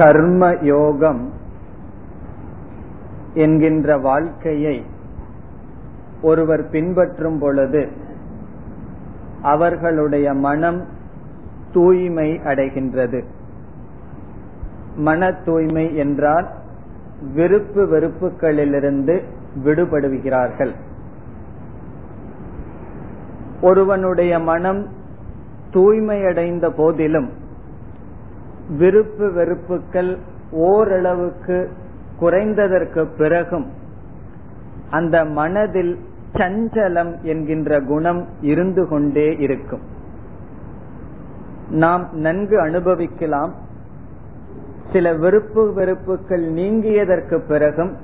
கர்ம யோகம் என்கின்ற வாழ்க்கையை ஒருவர் பின்பற்றும் பொழுது அவர்களுடைய மனம் தூய்மை அடைகின்றது. மன தூய்மை என்றால் விருப்பு வெறுப்புகளிலிருந்து விடுபடுகிறார்கள். ஒருவனுடைய மனம் தூய்மையடைந்த போதிலும் விருப்பு வெறுப்புகள் ஓரளவுக்கு குறைந்ததற்கு பிறகும் அந்த மனதில் சஞ்சலம் என்கின்ற குணம் இருந்து கொண்டே இருக்கும். நாம் நன்கு அனுபவிக்கலாம். சில விருப்பு வெறுப்புகள் நீங்கியதற்கு பிறகும்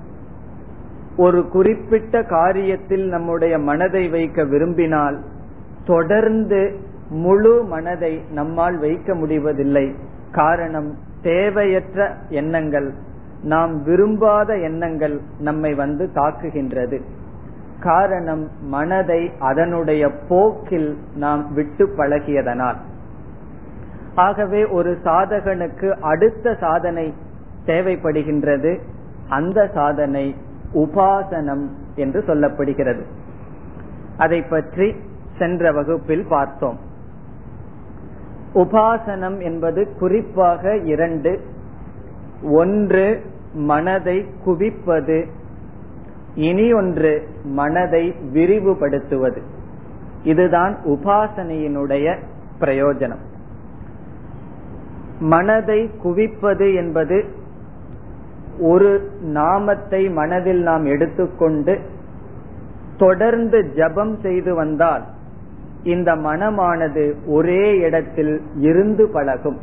ஒரு குறிப்பிட்ட காரியத்தில் நம்முடைய மனதை வைக்க விரும்பினால் தொடர்ந்து முழு மனதை நம்மால் வைக்க முடிவதில்லை. காரணம் தேவையற்ற எண்ணங்கள். நாம் விரும்பாத எண்ணங்கள் நம்மை வந்து தாக்குகின்றது. காரணம் மனதை அதனுடைய போக்கில் நாம் விட்டு பழகியதனால். ஆகவே ஒரு சாதகனுக்கு அடுத்த சாதனை தேவைப்படுகின்றது. அந்த சாதனை உபாசனம் என்று சொல்லப்படுகிறது. அதை பற்றி சென்ற வகுப்பில் பார்த்தோம். உபாசனம் என்பது குறிப்பாக இரண்டு. ஒன்று மனதை குவிப்பது. இனி ஒன்று மனதை விரிவுபடுத்துவது. இதுதான் உபாசனையினுடைய பிரயோஜனம். மனதை குவிப்பது என்பது ஒரு நாமத்தை மனதில் நாம் எடுத்துக்கொண்டு தொடர்ந்து ஜபம் செய்து வந்தால் இந்த மனமானது ஒரே இடத்தில் இருந்து பழகும்.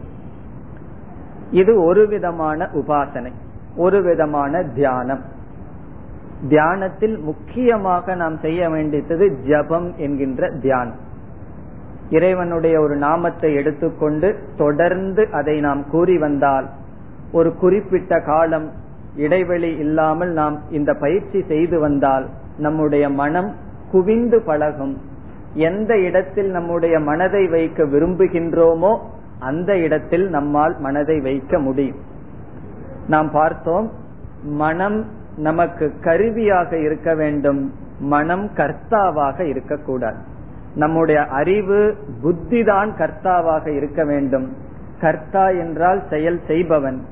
இது ஒரு விதமான உபாசனை ஒரு விதமான தியானம். தியானத்தில் முக்கியமாக நாம் செய்ய வேண்டியது ஜபம் என்கின்ற தியானம். இறைவனுடைய ஒரு நாமத்தை எடுத்துக்கொண்டு தொடர்ந்து அதை நாம் கூறி வந்தால் ஒரு குறிப்பிட்ட காலம் இடைவெளி இல்லாமல் நாம் இந்த பயிற்சி செய்து வந்தால் நம்முடைய மனம் குவிந்து பழகும். எந்த இடத்தில் நம்முடைய மனதை வைக்க விரும்புகின்றோமோ அந்த இடத்தில் நம்மால் மனதை வைக்க முடியும். நாம் பார்த்தோம் மனம் நமக்கு கருவியாக இருக்க வேண்டும் மனம் கர்த்தாவாக இருக்கக்கூடாது. நம்முடைய அறிவு புத்தி தான் கர்த்தாவாக இருக்க வேண்டும். கர்த்தா என்றால் செயல் செய்பவன்.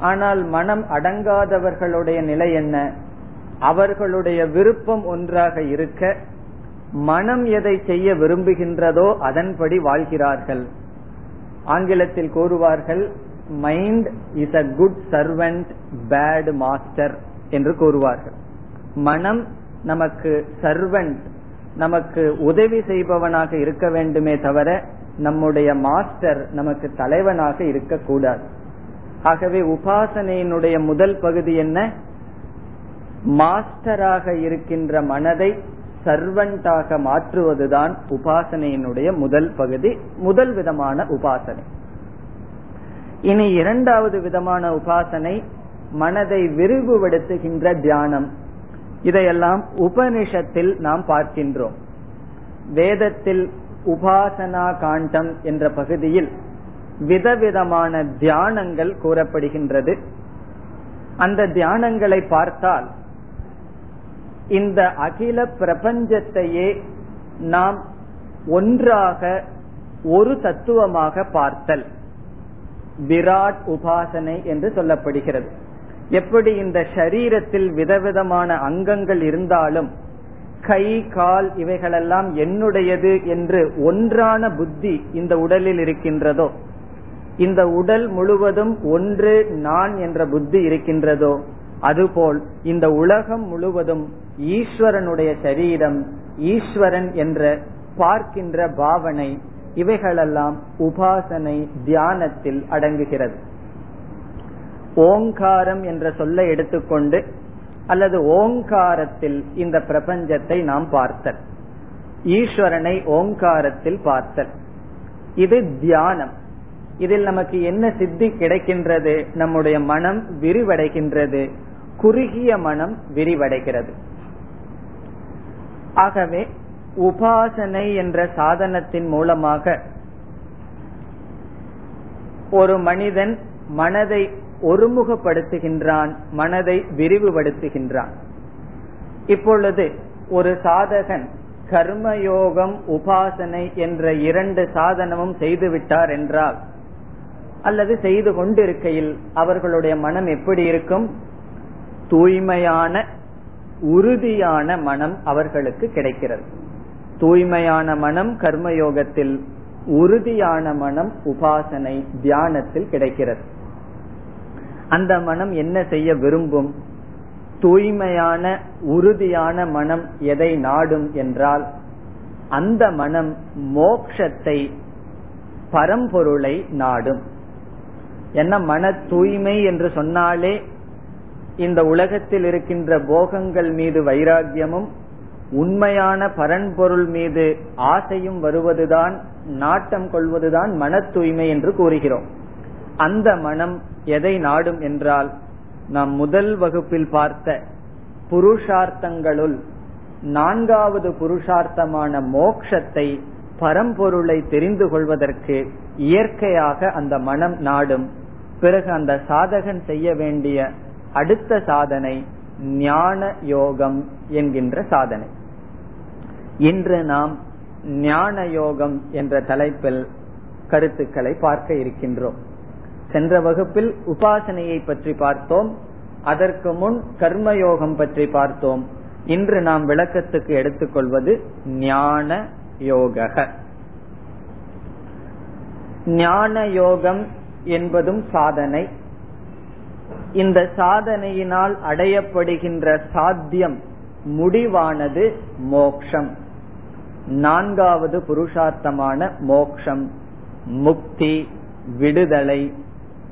ஆனால் மனம் அடங்காதவர்களுடைய நிலை என்ன? அவர்களுடைய விருப்பம் ஒன்றாக இருக்க மனம் எதை செய்ய விரும்புகின்றதோ அதன்படி வாழ்கிறார்கள். ஆங்கிலத்தில் கூறுவார்கள் mind is a good servant bad master என்று கூறுவார்கள். மனம் நமக்கு சர்வெண்ட் நமக்கு உதவி செய்பவனாக இருக்க வேண்டுமே தவிர நம்முடைய மாஸ்டர் நமக்கு தலைவனாக இருக்கக்கூடாது. ஆகவே உபாசனையினுடைய முதல் பகுதி என்ன? மாஸ்டராக இருக்கின்ற மனதை சர்வன்டாக மாற்றுவதுதான் உபாசனையினுடைய முதல் பகுதி முதல் விதமான உபாசனை. இனி இரண்டாவது விதமான உபாசனை மனதை விரிவுபடுத்துகின்ற தியானம். இதையெல்லாம் உபனிஷத்தில் நாம் பார்க்கின்றோம். வேதத்தில் உபாசனா காண்டம் என்ற பகுதியில் விதவிதமான தியானங்கள் கூறப்படுகின்றது. அந்த தியானங்களை பார்த்தால் இந்த அகில பிரபஞ்சத்தையே நாம் ஒன்றாக ஒரு தத்துவமாக பார்த்தல். விராட் உபாசனை என்று சொல்லப்படுகிறது. எப்படி இந்த சரீரத்தில் விதவிதமான அங்கங்கள் இருந்தாலும் கை கால் இவைகளெல்லாம் என்னுடையது என்று ஒன்றான புத்தி இந்த உடலில் இருக்கின்றதோ இந்த உடல் முழுவதும் ஒன்று நான் என்ற புத்தி இருக்கின்றதோ அதுபோல் இந்த உலகம் முழுவதும் ஈஸ்வரனுடைய சரீரம் ஈஸ்வரன் என்ற பார்க்கின்ற பாவனை இவைகளெல்லாம் உபாசனை தியானத்தில் அடங்குகிறது. ஓங்காரம் என்ற சொல்லை எடுத்துக்கொண்டு அல்லது ஓங்காரத்தில் இந்த பிரபஞ்சத்தை நாம் பார்த்தல். ஈஸ்வரனை ஓங்காரத்தில் பார்த்தல். இது தியானம். இதில் நமக்கு என்ன சித்தி கிடைக்கின்றது? நம்முடைய மனம் விரிவடைகின்றது. குறுகிய மனம் விரிவடைகிறது. ஆகவே உபாசனை என்ற சாதனத்தின் மூலமாக ஒரு மனிதன் மனதை ஒருமுகப்படுத்துகின்றான் மனதை விரிவுபடுத்துகின்றான். இப்பொழுது ஒரு சாதகன் கர்மயோகம் உபாசனை என்ற இரண்டு சாதனமும் செய்துவிட்டார் என்றால் அல்லது செய்து கொண்டிருக்கையில் அவர்களுடைய மனம் எப்படி இருக்கும்? தூய்மையான உறுதியான மனம் அவர்களுக்கு கிடைக்கிறது. தூய்மையான மனம் கர்மயோகத்தில் உறுதியான மனம் உபாசனை தியானத்தில் கிடைக்கிறது. அந்த மனம் என்ன செய்ய விரும்பும்? தூய்மையான உறுதியான மனம் எதை நாடும் என்றால் அந்த மனம் மோக்ஷத்தை பரம்பொருளை நாடும். என்ன மன தூய்மை என்று சொன்னாலே இந்த உலகத்தில் இருக்கின்ற போகங்கள் மீது வைராகியமும் உண்மையான பரன்பொருள் மீது ஆசையும் வருவதுதான் நாட்டம் கொள்வதுதான் மன தூய்மை என்று கூறுகிறோம். அந்த மனம் எதை நாடும் என்றால் நாம் முதல் வகுப்பில் பார்த்த புருஷார்த்தங்களுள் நான்காவது புருஷார்த்தமான மோக்ஷத்தை பரம்பொருளை தெரிந்து கொள்வதற்கு இயற்கையாக அந்த மனம் நாடும். பிறகு அந்த சாதகன் செய்ய வேண்டிய அடுத்த சாதனை ஞான யோகம் என்கின்ற சாதனை. இன்று நாம் ஞான யோகம் என்ற தலைப்பில் கருத்துக்களை பார்க்க இருக்கின்றோம். சென்ற வகுப்பில் உபாசனையை பற்றி பார்த்தோம். அதற்கு முன் கர்மயோகம் பற்றி பார்த்தோம். இன்று நாம் விளக்கத்துக்கு எடுத்துக்கொள்வது ஞான யோக ஞான யோகம் என்பதும் சாதனை. இந்த சாதனையினால் அடையப்படுகின்ற சாத்தியம் முடிவானது மோக்ஷம். நான்காவது புருஷார்த்தமான மோக்ஷம். முக்தி விடுதலை.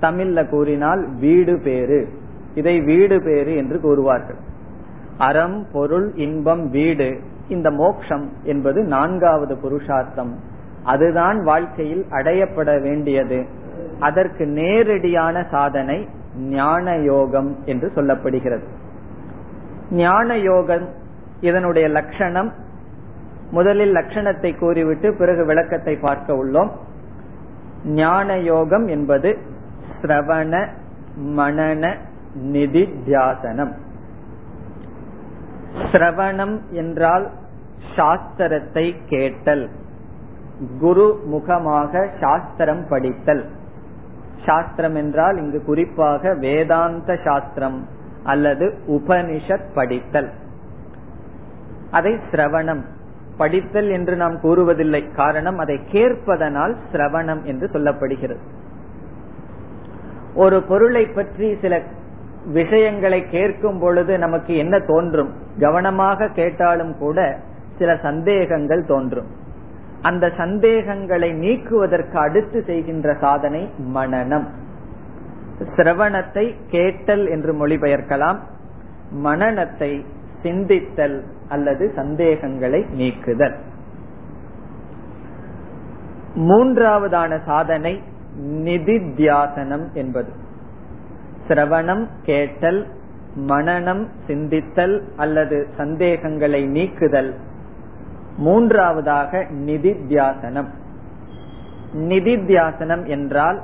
தமிழ்ல கூறினால் வீடு பேரு இதை வீடு பேரு என்று கூறுவார்கள். அறம் பொருள் இன்பம் வீடு. இந்த மோக்ஷம் என்பது நான்காவது புருஷார்த்தம். அதுதான் வாழ்க்கையில் அடையப்பட வேண்டியது. அதற்கு நேரடியான சாதனை ஞான யோகம் என்று சொல்லப்படுகிறது. ஞான யோகம் இதனுடைய லட்சணம் முதலில் லட்சணத்தை கூறிவிட்டு பிறகு விளக்கத்தை பார்க்க உள்ளோம். ஞான யோகம் என்பது சிரவண மனன நிதித்தியாசனம் சிரவணம் என்றால் சாஸ்திரத்தை கேட்டல் குரு முகமாக சாஸ்திரம் படித்தல். சாஸ்திரம் என்றால் இங்கு குறிப்பாக வேதாந்த சாஸ்திரம் அல்லது உபனிஷத் படித்தல். அதை சிரவணம். படித்தல் என்று நாம் கூறுவதில்லை. காரணம் அதை கேட்பதனால் சிரவணம் என்று சொல்லப்படுகிறது. ஒரு பொருளை பற்றி சில விஷயங்களை கேட்கும் பொழுது நமக்கு என்ன தோன்றும்? கவனமாக கேட்டாலும் கூட சில சந்தேகங்கள் தோன்றும். அந்த சந்தேகங்களை நீக்குவதற்கு அடுத்து செய்கின்ற சாதனை மனநம். சிரவணத்தை கேட்டல் என்று மொழிபெயர்க்கலாம். மனநத்தை சிந்தித்தல் அல்லது சந்தேகங்களை நீக்குதல். மூன்றாவதான சாதனை நிதித்தியாசனம் என்பது. சிரவணம் கேட்டல் மனநம் சிந்தித்தல் அல்லது சந்தேகங்களை நீக்குதல் மூன்றாவதாக நிதித்தியாசனம். நிதித்தியாசனம் என்றால்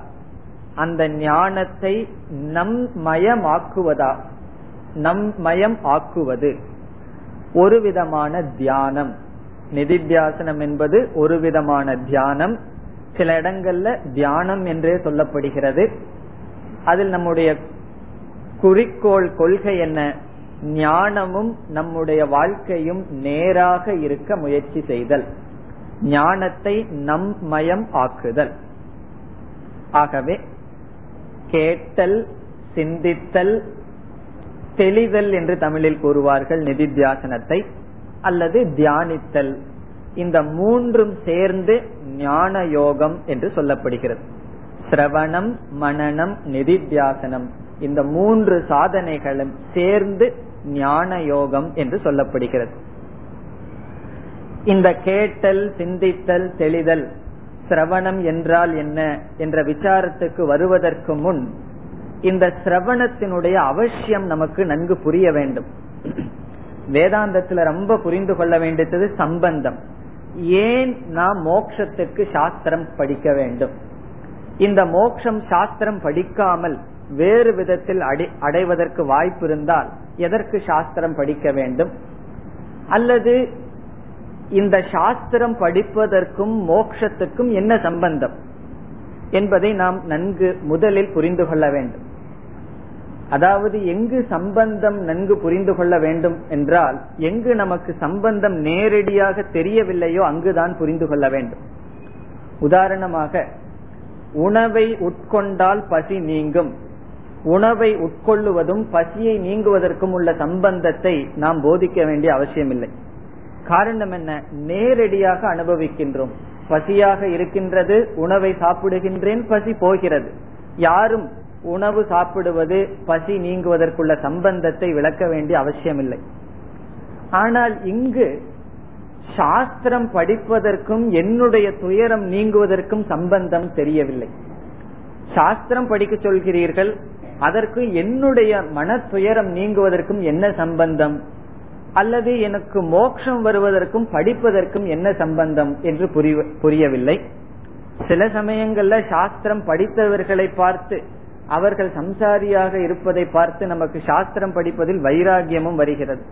அந்த ஞானத்தை நம் மயமாக்குவதா? நம் மயம் ஆக்குவது. ஒரு விதமான தியானம். நிதித்தியாசனம் என்பது ஒரு விதமான தியானம். சில இடங்கள்ல தியானம் என்றே சொல்லப்படுகிறது. அதில் நம்முடைய குறிக்கோள் கொள்கை என்ன? ஞானமும் நம்முடைய வாழ்க்கையும் நேராக இருக்க முயற்சி செய்தல். ஞானத்தை நம் மயம் ஆக்குதல். ஆகவே கேட்டல் சிந்தித்தல் தெளிதல் என்று தமிழில் கூறுவார்கள் நிதித்தியாசனத்தை அல்லது தியானித்தல். இந்த மூன்றும் சேர்ந்து ஞான யோகம் என்று சொல்லப்படுகிறது. சிரவணம் மனநம் நிதித்தியாசனம். இந்த மூன்று சாதனைகளும் சேர்ந்து ஞான யோகம் என்று சொல்லப்படுகிறது. இந்த கேட்டல் சிந்தித்தல் தெளிதல் சிரவணம் என்றால் என்ன என்ற விசாரத்துக்கு வருவதற்கு முன் இந்த சிரவணத்தினுடைய அவசியம் நமக்கு நன்கு புரிய வேண்டும். வேதாந்தத்துல ரொம்ப புரிந்து கொள்ள வேண்டியது சம்பந்தம். ஏன் நாம் மோக்ஷத்துக்கு சாஸ்திரம் படிக்க வேண்டும்? இந்த மோக்ஷம் சாஸ்திரம் படிக்காமல் வேறு விதத்தில் அடைவதற்கு வாய்ப்பு இருந்தால் எதற்கு சாஸ்திரம் படிக்க வேண்டும்? அல்லது இந்த சாஸ்திரம் படிப்பதற்கும் மோக்ஷத்துக்கும் என்ன சம்பந்தம்? என்பதை நாம் நன்கு முதலில் புரிந்து கொள்ள வேண்டும். அதாவது எங்கு சம்பந்தம் நன்கு புரிந்து கொள்ள வேண்டும் என்றால் எங்கு நமக்கு சம்பந்தம் நேரடியாக தெரியவில்லையோ அங்குதான் புரிந்து கொள்ள வேண்டும். உதாரணமாக உணவை உட்கொண்டால் பசி நீங்கும். உணவை உட்கொள்ளுவதும் பசியை நீங்குவதற்கும் உள்ள சம்பந்தத்தை நாம் போதிக்க வேண்டிய அவசியமில்லை. காரணம் என்ன? நேரடியாக அனுபவிக்கின்றோம். பசியாக இருக்கின்றது உணவை சாப்பிடுகின்றேன் பசி போகிறது. யாரும் உணவு சாப்பிடுவது பசி நீங்குவதற்குள்ள சம்பந்தத்தை விளக்க வேண்டிய அவசியமில்லை. ஆனால் இங்கு சாஸ்திரம் படிப்பதற்கும் என்னுடைய துயரம் நீங்குவதற்கும் சம்பந்தம் தெரியவில்லை. சாஸ்திரம் படிக்க சொல்கிறீர்கள் அதற்கு என்னுடைய மன துயரம் நீங்குவதற்கும் என்ன சம்பந்தம்? அல்லது எனக்கு மோட்சம் வருவதற்கும் படிப்பதற்கும் என்ன சம்பந்தம் என்று புரியவில்லை. சில சமயங்கள்ல சாஸ்திரம் படித்தவர்களை பார்த்து அவர்கள் சம்சாரியாக இருப்பதை பார்த்து நமக்கு சாஸ்திரம் படிப்பதில் வைராகியமும் வருகிறது.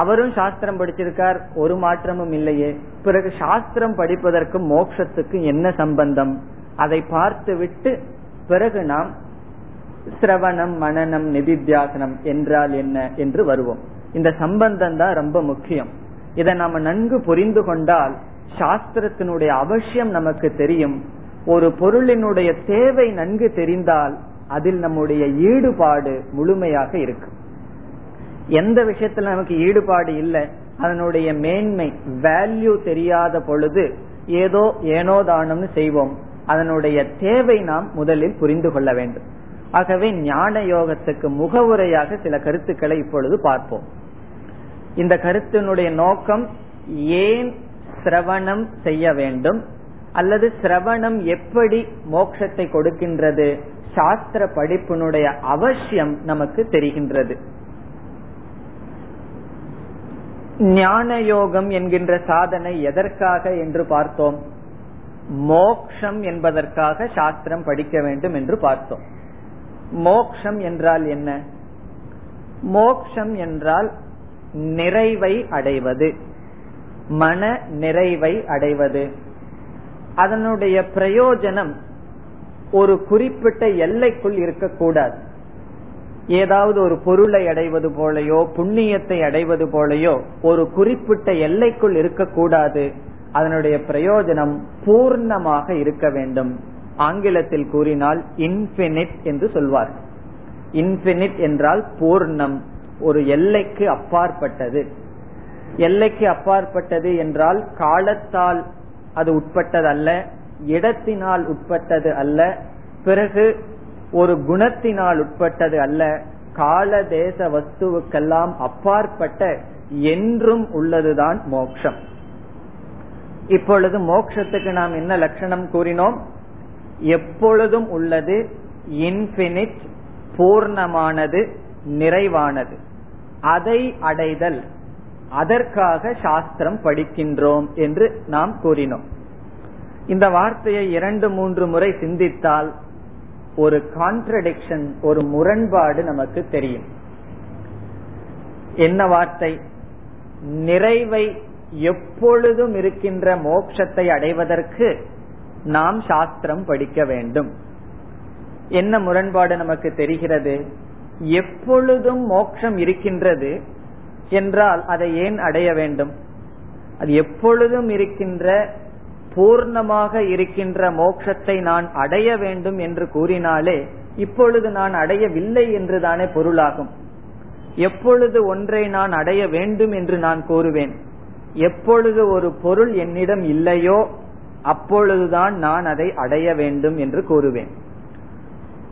அவரும் சாஸ்திரம் படிச்சிருக்கார் ஒரு மாற்றமும் இல்லையே. பிறகு சாஸ்திரம் படிப்பதற்கும் மோட்சத்துக்கும் என்ன சம்பந்தம்? அதை பார்த்து விட்டு பிறகு நாம் சிரவணம் மனநம் நிதித்தியாசனம் என்றால் என்ன என்று வருவோம். இந்த சம்பந்தம் தான் ரொம்ப முக்கியம். இதை நாம நன்கு புரிந்து கொண்டால் சாஸ்திரத்தினுடைய அவசியம் நமக்கு தெரியும். ஒரு பொருளினுடைய தேவை நன்கு தெரிந்தால் அதில் நம்முடைய ஈடுபாடு முழுமையாக இருக்கும். எந்த விஷயத்துல நமக்கு ஈடுபாடு இல்லை அதனுடைய மேன்மை வேல்யூ தெரியாத பொழுது ஏதோ ஏனோ தானம்னு செய்வோம். அதனுடைய தேவை நாம் முதலில் புரிந்து கொள்ள வேண்டும். ஆகவே ஞான யோகத்துக்கு முகவுரையாக சில கருத்துக்களை இப்பொழுது பார்ப்போம். இந்த கருத்தினுடைய நோக்கம் ஏன் சிரவணம் செய்ய வேண்டும்? அல்லது சிரவணம் எப்படி மோட்சத்தை கொடுக்கின்றது? சாஸ்திர படிப்பினுடைய அவசியம் நமக்கு தெரிகின்றது. ஞான யோகம் என்கின்ற சாதனை எதற்காக என்று பார்த்தோம்? மோக்ஷம் என்பதற்காக சாஸ்திரம் படிக்க வேண்டும் என்று பார்த்தோம். மோக்ஷம் என்றால் என்ன? மோக்ஷம் என்றால் நிறைவை அடைவது. மன நிறைவை அடைவது. அதனுடைய பிரயோஜனம் ஒரு குறிப்பிட்ட எல்லைக்குள் இருக்கக்கூடாது. ஏதாவது ஒரு பொருளை அடைவது போலையோ புண்ணியத்தை அடைவது போலையோ ஒரு குறிப்பிட்ட எல்லைக்குள் இருக்கக்கூடாது. அதனுடைய பிரயோஜனம் பூர்ணமாக இருக்க வேண்டும். ஆங்கிலத்தில் கூறினால் இன்பினிட் என்று சொல்வார் இன்பினிட் என்றால் பூர்ணம் ஒரு எல்லைக்கு அப்பாற்பட்டது. எல்லைக்கு அப்பாற்பட்டது என்றால் காலத்தால் அது உட்பட்டது அல்ல இடத்தினால் உட்பட்டது அல்ல பிறகு ஒரு குணத்தினால் உட்பட்டது அல்ல கால தேச வஸ்துவுக்கெல்லாம் அப்பாற்பட்ட என்றும் உள்ளதுதான் மோக்ஷம். இப்பொழுது மோக்ஷத்துக்கு நாம் என்ன லட்சணம் கூறினோம்? எப்பொழுதும் உள்ளது இன்பினிட் பூர்ணமானது நிறைவானது. அதை அடைதல். அதற்காக சாஸ்திரம் படிக்கின்றோம் என்று நாம் கூறினோம். இந்த வார்த்தையை இரண்டு மூன்று முறை சிந்தித்தால் ஒரு கான்ட்ரடிக்ஷன் ஒரு முரண்பாடு நமக்கு தெரியும். என்ன வார்த்தை? நிறைவை எப்பொழுதும் இருக்கின்ற மோட்சத்தை அடைவதற்கு நாம் சாஸ்திரம் படிக்க வேண்டும். என்ன முரண்பாடு நமக்கு தெரிகிறது? எப்பொழுதும் மோட்சம் இருக்கின்றது என்றால் அதை ஏன் அடைய வேண்டும்? அது எப்பொழுதும் இருக்கின்ற பூர்ணமாக இருக்கின்ற மோட்சத்தை நான் அடைய வேண்டும் என்று கூறினாலே இப்பொழுது நான் அடையவில்லை என்று தானே பொருளாகும். எப்பொழுது ஒன்றை நான் அடைய வேண்டும் என்று நான் கூறுவேன்? எப்பொழுது ஒரு பொருள் என்னிடம் இல்லையோ அப்பொழுதுதான் நான் அதை அடைய வேண்டும் என்று கூறுவேன்.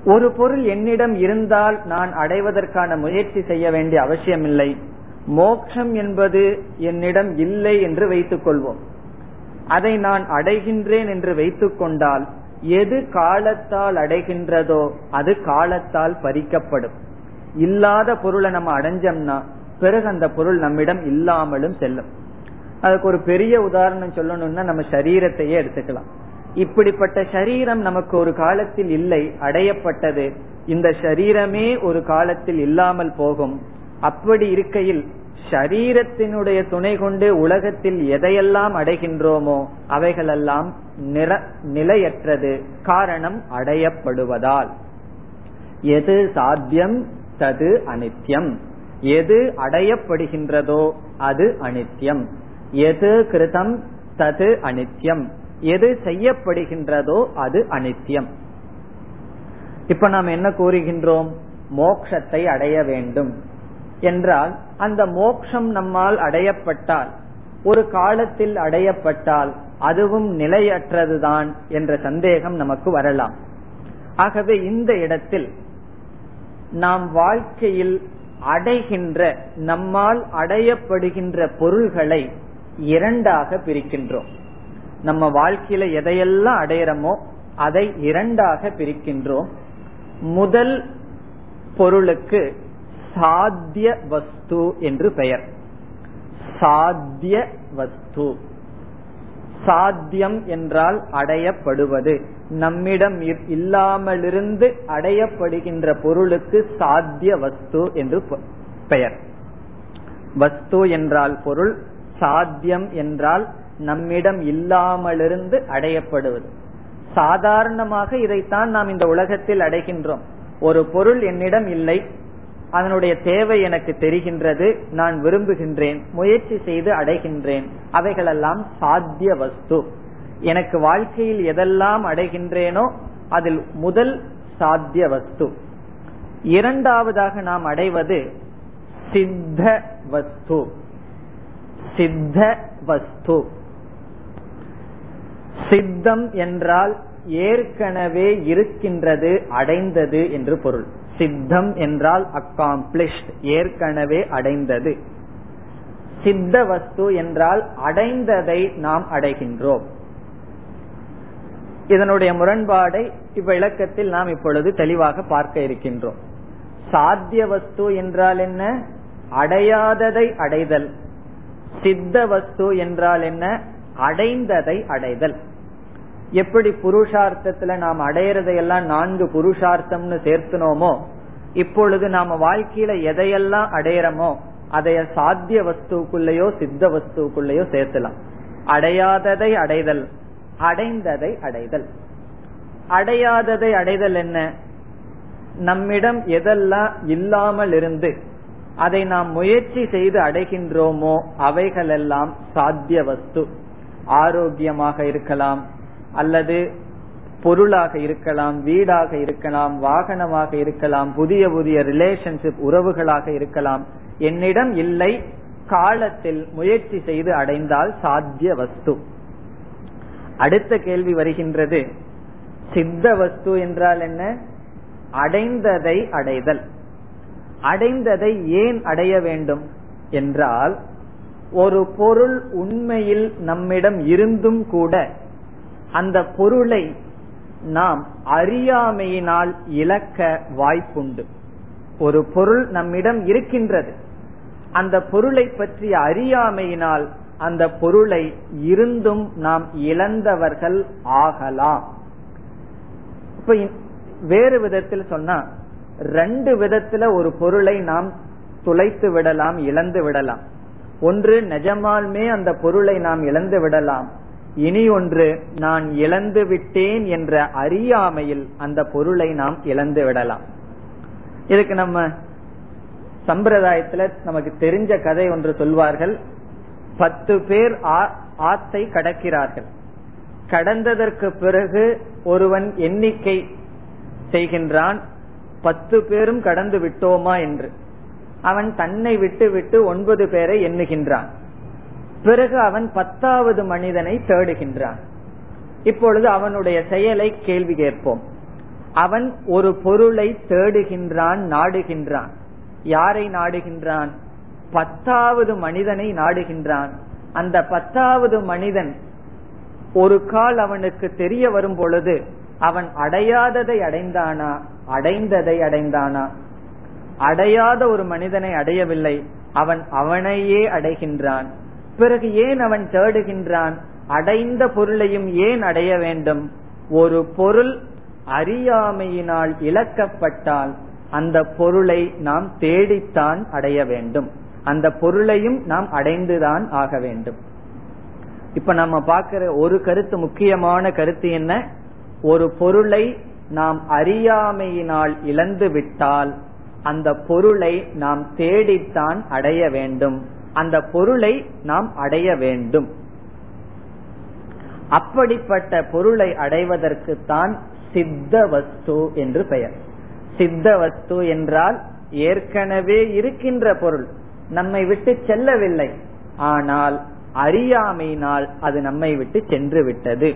ஒரு பொருள் என்னிடம் இருந்தால் நான் அடைவதற்கான முயற்சி செய்ய வேண்டிய அவசியமில்லை. மோட்சம் என்பது என்னிடம் இல்லை என்று வைத்துக் கொள்வோம். அதை நான் அடைகின்றேன் என்று வைத்துக் கொண்டால் எது காலத்தால் அடைகின்றதோ அது காலத்தால் பறிக்கப்படும். இல்லாத பொருளை நம்ம அடைஞ்சோம்னா பிறகு அந்த பொருள் நம்மிடம் இல்லாமலும் செல்லும். அதுக்கு ஒரு பெரிய உதாரணம் சொல்லணும்னா நம்ம சரீரத்தையே எடுத்துக்கலாம். இப்படிப்பட்ட சரீரம் நமக்கு ஒரு காலத்தில் இல்லை அடையப்பட்டது. இந்த சரீரமே ஒரு காலத்தில் இல்லாமல் போகும். அப்படி இருக்கையில் சரீரத்தினுடைய துணை கொண்டு உலகத்தில் எதையெல்லாம் அடைகின்றோமோ அவைகளெல்லாம் நிற நிலையற்றது. காரணம் அடையப்படுவதால். எது சாத்தியம்? தது அனித்யம். எது அடையப்படுகின்றதோ அது அனித்யம். எது கிருதம் தது அனித்யம். எது செய்யப்படுகின்றதோ அது அனித்யம். இப்ப நாம் என்ன கூறுகின்றோம்? மோக்ஷத்தை அடைய வேண்டும். என்றால் அந்த மோக்ஷம் நம்மால் அடையப்பட்டால் ஒரு காலத்தில் அடையப்பட்டால் அதுவும் நிலையற்றதுதான் என்ற சந்தேகம் நமக்கு வரலாம். ஆகவே இந்த இடத்தில் நாம் வாழ்க்கையில் அடைகின்ற நம்மால் அடையப்படுகின்ற பொருள்களை இரண்டாக பிரிக்கின்றோம். நம்ம வாழ்க்கையில எதையெல்லாம் அடையிறோமோ அதை இரண்டாக பிரிக்கின்றோம். முதல் பொருளுக்கு சாத்திய வஸ்து என்று பெயர். சாத்திய வஸ்து. சாத்தியம் என்றால் அடையப்படுவது. நம்மிடம் இல்லாமலிருந்து அடையப்படுகின்ற பொருளுக்கு சாத்திய வஸ்து என்று பெயர். வஸ்து என்றால் பொருள் சாத்தியம் என்றால் நம்மிடம் இல்லாமலிருந்து அடையப்படுவது. சாதாரணமாக இதைத்தான் நாம் இந்த உலகத்தில் அடைகின்றோம். ஒரு பொருள் என்னிடம் இல்லை அதனுடைய தேவை எனக்கு தெரிகின்றது நான் விரும்புகின்றேன் முயற்சி செய்து அடைகின்றேன் அவைகளெல்லாம் சாத்திய வஸ்து. எனக்கு வாழ்க்கையில் எதெல்லாம் அடைகின்றேனோ அதில் முதல் சாத்திய வஸ்து. இரண்டாவதாக நாம் அடைவது சித்த வஸ்து. சித்த வஸ்து சித்தம் என்றால் ஏற்கனவே இருக்கின்றது அடைந்தது என்று பொருள். சித்தம் என்றால் அக்காம்பிளிஷ்ட் ஏற்கனவே அடைந்தது. சித்த வஸ்து என்றால் அடைந்ததை நாம் அடைகின்றோம். இதனுடைய முரண்பாடை இவ்விளக்கத்தில் நாம் இப்பொழுது தெளிவாக பார்க்க இருக்கின்றோம். சாத்திய வஸ்து என்றால் என்ன? அடையாததை அடைதல். சித்த வஸ்து என்றால் என்ன? அடைந்ததை அடைதல். எப்படி புருஷார்த்தத்துல நாம் அடையறதையெல்லாம் நான்கு புருஷார்த்தம்னு சேர்த்தனோமோ இப்பொழுது நாம வாழ்க்கையில எதையெல்லாம் அடையறமோ அதைய சாத்திய வஸ்துக்குள்ளேயோ சித்த வஸ்துக்குள்ளேயோ சேர்த்தலாம். அடையாததை அடைதல் அடைந்ததை அடைதல். அடையாததை அடைதல் என்ன? நம்மிடம் எதெல்லாம் இல்லாமல் இருந்து அதை நாம் முயற்சி செய்து அடைகின்றோமோ அவைகளெல்லாம் சாத்திய வஸ்து ஆரோக்கியமாக இருக்கலாம் அல்லது பொருளாக இருக்கலாம் வீடாக இருக்கலாம் வாகனமாக இருக்கலாம் புதிய புதிய ரிலேஷன்ஷிப் உறவுகளாக இருக்கலாம். என்னிடம் இல்லை காலத்தில் முயற்சி செய்து அடைந்தால் சாத்திய வஸ்து அடுத்த கேள்வி வருகின்றது சித்த வஸ்து என்றால் என்ன? அடைந்ததை அடைதல். அடைந்ததை ஏன் அடைய வேண்டும் என்றால் ஒரு பொருள் உண்மையில் நம்மிடம் இருந்தும் கூட அந்த பொருளை நாம் அறியாமையினால் இழக்க வாய்ப்புண்டு. ஒரு பொருள் நம்மிடம் இருக்கின்றது. அந்த பொருளை பற்றிய அறியாமையினால் அந்த பொருளை இருந்தும் நாம் இழந்தவர்கள் ஆகலாம். இப்ப வேறு விதத்தில் சொன்னா ரெண்டு விதத்துல ஒரு பொருளை நாம் துளைத்து விடலாம் இழந்து விடலாம். ஒன்று நிஜமாலுமே அந்த பொருளை நாம் இழந்து விடலாம். இனி ஒன்று நான் இழந்து விட்டேன் என்ற அறியாமையில் அந்த பொருளை நாம் இழந்து விடலாம். இதுக்கு நம்ம சம்பிரதாயத்துல நமக்கு தெரிஞ்ச கதை ஒன்று சொல்வார்கள். பத்து பேர் ஆத்தை கடக்கிறார்கள். கடந்ததற்கு பிறகு ஒருவன் எண்ணிக்கை செய்கின்றான். பத்து பேரும் கடந்து விட்டோமா என்று. அவன் தன்னை விட்டு விட்டு ஒன்பது பேரை எண்ணுகின்றான். பிறகு அவன் பத்தாவது மனிதனை தேடுகின்றான். இப்பொழுது அவனுடைய செயலை கேள்வி கேட்போம். அவன் ஒரு பொருளை தேடுகின்றான் நாடுகின்றான். யாரை நாடுகின்றான்? பத்தாவது மனிதனை நாடுகின்றான். அந்த பத்தாவது மனிதன் ஒரு கால் அவனுக்கு தெரிய வரும் பொழுது அவன் அடையாததை அடைந்தானா? அடைந்ததை அடைந்தானா? அடையாத ஒரு மனிதனை அடையவில்லை. அவன் அவனையே அடைகின்றான். பிறகு ஏன் அவன் தேடுகின்றான்? அடைந்த பொருளையும் ஏன் அடைய வேண்டும்? ஒரு பொருள் அறியாமையினால் இழக்கப்பட்டால் அந்த பொருளை நாம் தேடித்தான் அடைய வேண்டும். அந்த பொருளையும் நாம் அடைந்துதான் ஆக வேண்டும். இப்ப நம்ம பார்க்கிற ஒரு கருத்து முக்கியமான கருத்து என்ன? ஒரு பொருளை நாம் அறியாமையினால் இழந்து விட்டால் அந்த பொருளை நாம் தேடித்தான் அடைய வேண்டும். அந்த பொருளை நாம் அடைய வேண்டும். அப்படிப்பட்ட பொருளை அடைவதற்குத்தான் சித்த வஸ்து என்று பெயர். சித்த வஸ்து என்றால் ஏற்கனவே இருக்கின்ற பொருள். நம்மை விட்டு செல்லவில்லை. ஆனால் அறியாமையினால் அது நம்மை விட்டு சென்று விட்டது.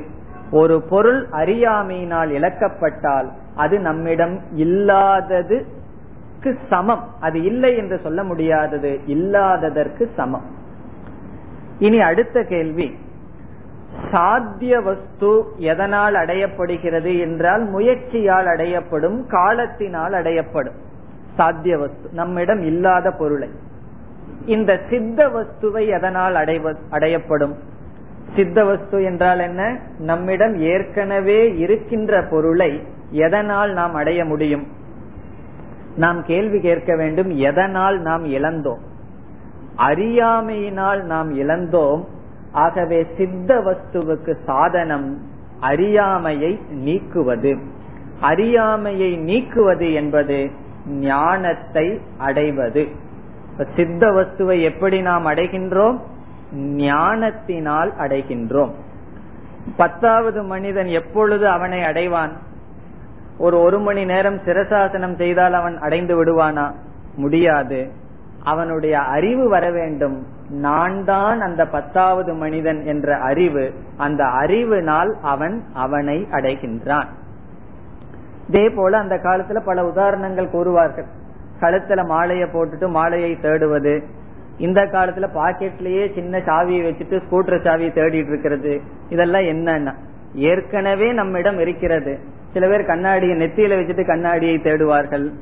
ஒரு பொருள் அறியாமையினால் இழக்கப்பட்டால் அது நம்மிடம் இல்லாததுக்கு சமம். அது இல்லை என்று சொல்ல முடியாதது இல்லாததற்கு சமம். இனி அடுத்த கேள்வி. சாத்திய வஸ்து எதனால் அடையப்படுகிறது என்றால் முயற்சியால் அடையப்படும் காலத்தினால் அடையப்படும். சாத்திய வஸ்து நம்மிடம் இல்லாத பொருளை. இந்த சித்த வஸ்துவை எதனால் அடைவ அடையப்படும்? சித்த வஸ்து என்றால் என்ன? நம்மிடம் ஏற்கனவே இருக்கின்ற பொருளை எதனால் நாம் அடைய முடியும்? நாம் கேள்வி கேட்க வேண்டும் எதனால் நாம் இழந்தோம்? அறியாமையினால் நாம் இழந்தோம். ஆகவே சித்த வஸ்துவுக்கு சாதனம் அறியாமையை நீக்குவது. அறியாமையை நீக்குவது என்பது ஞானத்தை அடைவது. சித்த வஸ்துவை எப்படி நாம் அடைகின்றோம்? ஞானத்தினால் அடைகின்றோம். பத்தாவது மனிதன் எப்பொழுது அவனை அடைவான்? ஒரு ஒரு மணி நேரம் சிரசாசனம் செய்தால் அவன் அடைந்து விடுவானா? முடியாது. அவனுடைய அறிவு வர வேண்டும். நான் தான் அந்த பத்தாவது மனிதன் என்ற அறிவு அந்த அறிவினால் அவன் அவனை அடைகின்றான். இதே போல அந்த காலத்துல பல உதாரணங்கள் கூறுவார்கள். கழுத்துல மாலையை போட்டுட்டு மாலையை தேடுவது இந்த காலத்துல பாக்கெட்லயே சின்ன சாவியை வச்சுட்டு ஸ்கூட்டர் சாவியை தேடிட்டு இருக்கிறது. இதெல்லாம் என்னன்னா ஏற்கனவே நம்மிடம் இருக்கிறது. சில பேர் கண்ணாடியை நெத்தியில வச்சுட்டு கண்ணாடியை தேடுவார்கள்.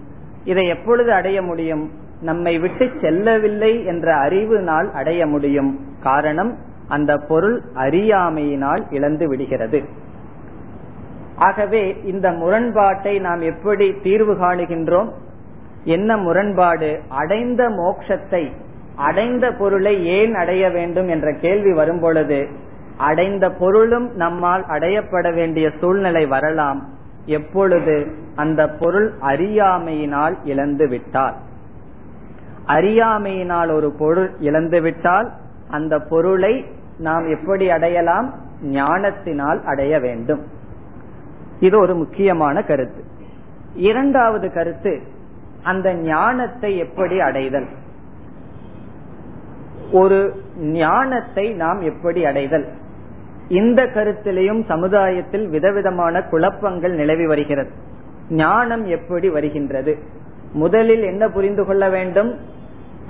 இதை எப்பொழுது அடைய முடியும்? நம்மை விட்டு செல்லவில்லை என்ற அறிவினால் அடைய முடியும். காரணம் அந்த பொருள் அறியாமையினால் இழந்து விடுகிறது. ஆகவே இந்த முரண்பாட்டை நாம் எப்படி தீர்வு காணுகின்றோம்? என்ன முரண்பாடு? அடைந்த மோட்சத்தை அடைந்த பொருளை ஏன் அடைய வேண்டும் என்ற கேள்வி வரும் பொழுது அடைந்த பொருளும் நம்மால் அடையப்பட வேண்டிய சூழ்நிலை வரலாம். எப்பொழுது அந்த பொருள் அறியாமையினால் இழந்து விட்டால். அறியாமையினால் ஒரு பொருள் இழந்து விட்டால் அந்த பொருளை நாம் எப்படி அடையலாம்? ஞானத்தினால் அடைய வேண்டும். இது ஒரு முக்கியமான கருத்து. இரண்டாவது கருத்து அந்த ஞானத்தை எப்படி அடைதல்? ஒரு ஞானத்தை நாம் எப்படி அடைதல்? இந்த கருத்திலையும் சமுதாயத்தில் விதவிதமான குழப்பங்கள் நிலவி வருகிறது. ஞானம் எப்படி வருகின்றது? முதலில் என்ன புரிந்து கொள்ள வேண்டும்?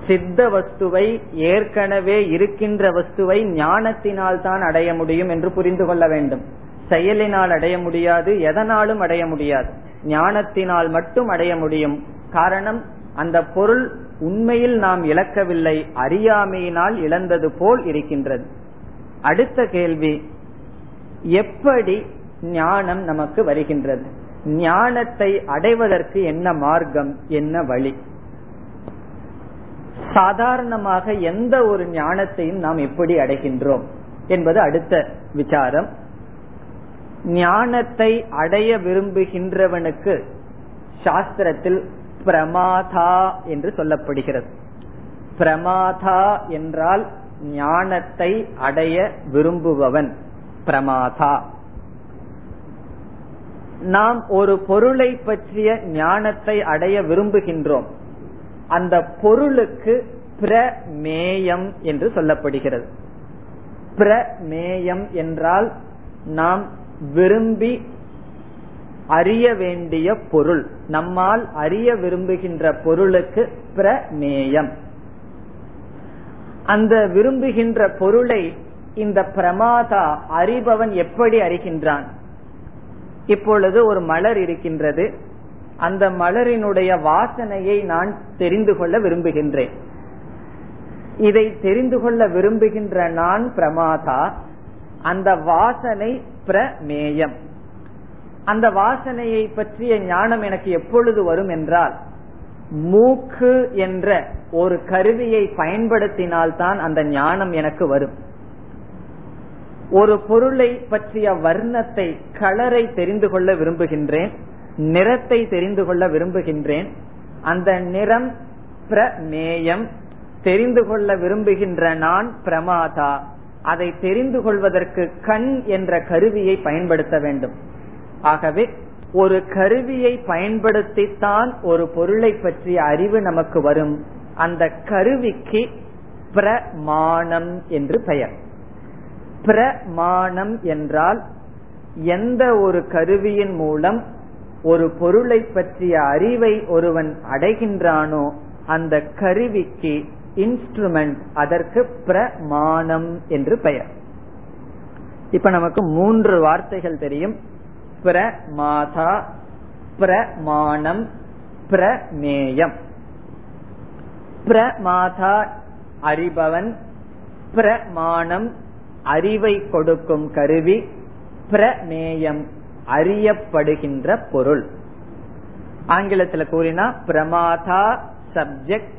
சித்த வஸ்துவை ஏற்கனவே இருக்கின்ற வஸ்துவை ஞானத்தினால் தான் அடைய முடியும் என்று புரிந்து கொள்ள வேண்டும். செயலினால் அடைய முடியாது எதனாலும் அடைய முடியாது. ஞானத்தினால் மட்டும் அடைய முடியும். காரணம் அந்த பொருள் உண்மையில் நாம் இழக்கவில்லை அறியாமையினால் இழந்தது போல் இருக்கின்றது. அடுத்த கேள்வி எப்படி ஞானம் நமக்கு வருகின்றது? ஞானத்தை அடைவதற்கு என்ன மார்க்கம் என்ன வழி? சாதாரணமாக எந்த ஒரு ஞானத்தையும் நாம் எப்படி அடைகின்றோம் என்பது அடுத்த விசாரம். ஞானத்தை அடைய விரும்புகின்றவனுக்கு சாஸ்திரத்தில் பிரமாதா என்று சொல்லப்படுகிறது. பிரமாதா என்றால் ஞானத்தை அடைய விரும்புபவன். பிரமாதா. நாம் ஒரு பொருளை பற்றிய ஞானத்தை அடைய விரும்புகின்றோம். அந்த பொருளுக்கு பிரமேயம் என்று சொல்லப்படுகிறது. பிரமேயம் என்றால் நாம் விரும்பி அறிய வேண்டிய பொருள். நம்மால் அறிய விரும்புகின்ற பொருளுக்கு பிரமேயம். அந்த விரும்புகின்ற பொருளை இந்த பிரமாதா அறிபவன் எப்படி அறிகின்றான்? இப்பொழுது ஒரு மலர் இருக்கின்றது. அந்த மலரினுடைய வாசனையை நான் தெரிந்து கொள்ள விரும்புகின்றேன். இதை தெரிந்து கொள்ள விரும்புகின்ற நான் பிரமாதா அந்த வாசனை பிரமேயம். அந்த வாசனையை பற்றிய ஞானம் எனக்கு எப்பொழுது வரும் என்றால் மூக்கு என்ற ஒரு கருவியை பயன்படுத்தினால்தான் அந்த ஞானம் எனக்கு வரும். ஒரு பொருளை பற்றிய வர்ணத்தை கலரை தெரிந்து கொள்ள விரும்புகின்றேன் நிறத்தை தெரிந்து கொள்ள விரும்புகின்றேன் அந்த நிறம் பிரமேயம் தெரிந்து கொள்ள விரும்புகின்ற நான் பிரமாதா அதை தெரிந்து கொள்வதற்கு கண் என்ற கருவியை பயன்படுத்த வேண்டும். ஆகவே ஒரு கருவியை பயன்படுத்தித்தான் ஒரு பொருளை பற்றிய அறிவு நமக்கு வரும். அந்த கருவிக்கு பிரமாணம் என்று பெயர். பிரமாணம் என்றால் எந்த ஒரு கருவியின் மூலம் ஒரு பொருளை பற்றிய அறிவை ஒருவன் அடைகின்றானோ அந்த கருவிக்கு இன்ஸ்ட்ருமெண்ட் அதற்கு பிரமாணம் என்று பெயர். இப்ப நமக்கு மூன்று வார்த்தைகள் தெரியும். பிரமாதா பிரமாணம் பிரமேயம். பிரமாதா அறிபவன் பிரமாணம் அறிவை கொடுக்கும் கருவி பிரமேயம் அறியப்படுகின்ற பொருள். ஆங்கிலத்தில் கூறினா பிரமாதா சப்ஜெக்ட்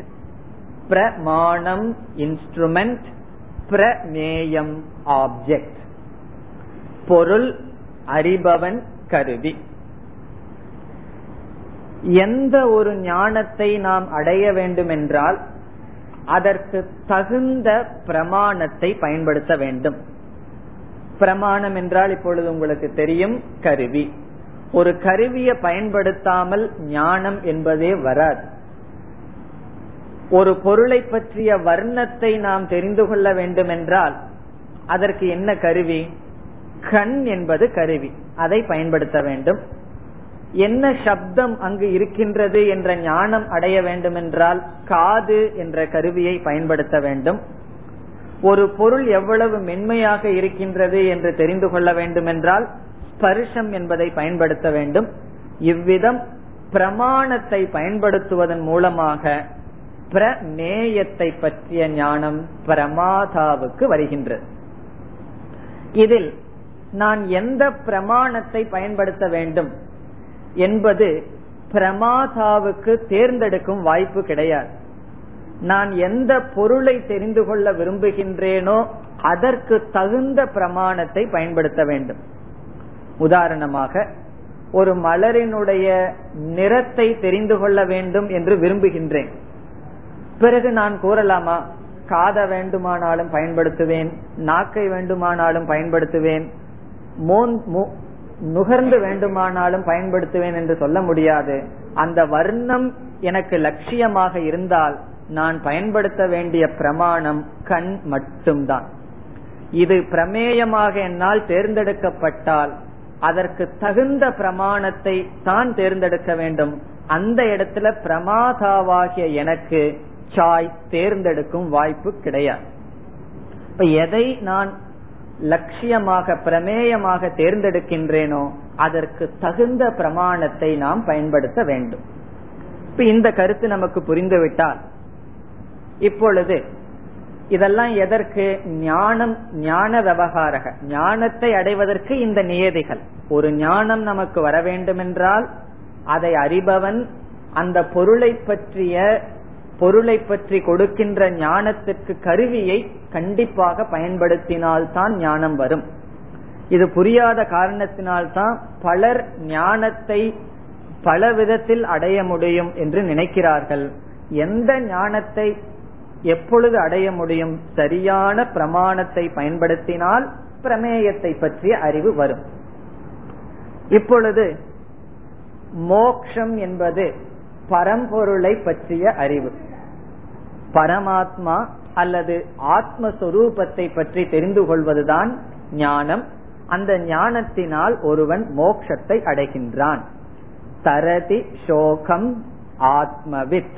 பிரமாணம் இன்ஸ்ட்ருமெண்ட் பிரமேயம் ஆப்ஜெக்ட் பொருள் அறிபவன் கருவி எந்த ஒரு ஞானத்தை நாம் அடைய வேண்டும் என்றால் அதற்கு தகுந்த பிரமாணத்தை பயன்படுத்த வேண்டும். பிரமாணம் என்றால் இப்பொழுது உங்களுக்கு தெரியும் கருவி. ஒரு கருவியை பயன்படுத்தாமல் ஞானம் என்பதே வராது. ஒரு பொருளை பற்றிய வர்ணத்தை நாம் தெரிந்து கொள்ள வேண்டும் என்றால் அதற்கு என்ன கருவி? கண் என்பது கருவி. அதை பயன்படுத்த வேண்டும். என்ன சப்தம் அங்கு இருக்கின்றது என்ற ஞானம் அடைய வேண்டும் என்றால் காது என்ற கருவியை பயன்படுத்த வேண்டும். ஒரு பொருள் எவ்வளவு மென்மையாக இருக்கின்றது என்று தெரிந்து கொள்ள வேண்டும் என்றால் ஸ்பர்ஷம் என்பதை பயன்படுத்த வேண்டும். இவ்விதம் பிரமாணத்தை பயன்படுத்துவதன் மூலமாக பிரமேயத்தை பற்றிய ஞானம் பிரமாதாவுக்கு வருகின்றது. இதில் நான் எந்த பிரமாணத்தை பயன்படுத்த வேண்டும் என்பது பிரமாதாவுக்கு தேர்ந்தெடுக்கும் வாய்ப்பு கிடையாது. நான் எந்த பொருளை தெரிந்து கொள்ள விரும்புகின்றேனோ அதற்கு தகுந்த பிரமாணத்தை பயன்படுத்த வேண்டும். உதாரணமாக ஒரு மலரினுடைய நிறத்தை தெரிந்து கொள்ள வேண்டும் என்று விரும்புகின்றேன். பிறகு நான் கூறலாமா காத வேண்டுமானாலும் பயன்படுத்துவேன் நாக்கை வேண்டுமானாலும் பயன்படுத்துவேன் நுகர்ந்து வேண்டுமானாலும் பயன்படுத்துவேன் என்று சொல்ல முடியாது. அந்த வர்ணம் எனக்கு லட்சியமாக இருந்தால் நான் பயன்படுத்த வேண்டிய பிரமாணம் கண் மட்டும்தான். இது பிரமேயமாக என்னால் தேர்ந்தெடுக்கப்பட்டால் அதற்கு தகுந்த பிரமாணத்தை தான் தேர்ந்தெடுக்க வேண்டும். அந்த இடத்துல பிரமாதாவாகிய எனக்கு சாய் தேர்ந்தெடுக்கும் வாய்ப்பு கிடையாது. இப்ப எதை நான் லட்சியமாக பிரமேயமாக தேர்ந்தெடுக்கின்றேனோ அதற்கு தகுந்த பிரமாணத்தை நாம் பயன்படுத்த வேண்டும். இப்ப இந்த கருத்து நமக்கு புரிந்துவிட்டால் இப்பொழுது இதெல்லாம் எதற்கு? ஞானம் ஞான விவகாரக. ஞானத்தை அடைவதற்கு இந்த நியதிகள். ஒரு ஞானம் நமக்கு வர வேண்டுமென்றால் அதை அறிபவன் அந்த பொருளை பற்றிய பொருளை பற்றி கொடுக்கின்ற ஞானத்திற்கு கருவியை கண்டிப்பாக பயன்படுத்தினால்தான் ஞானம் வரும். இது புரியாத காரணத்தினால்தான் பலர் ஞானத்தை பல விதத்தில் அடைய முடியும் என்று நினைக்கிறார்கள். எந்த ஞானத்தை எப்பொழுது அடைய முடியும்? சரியான பிரமாணத்தை பயன்படுத்தினால் பிரமேயத்தை பற்றிய அறிவு வரும். இப்பொழுது மோக்ஷம் என்பது பரம்பொருளை பற்றிய அறிவு. பரமாத்மா அல்லது ஆத்மஸ்வரூபத்தை பற்றி தெரிந்து கொள்வதுதான் ஞானம். அந்த ஞானத்தினால் ஒருவன் மோக்ஷத்தை அடைகின்றான். தரதி சோகம் ஆத்மவித்.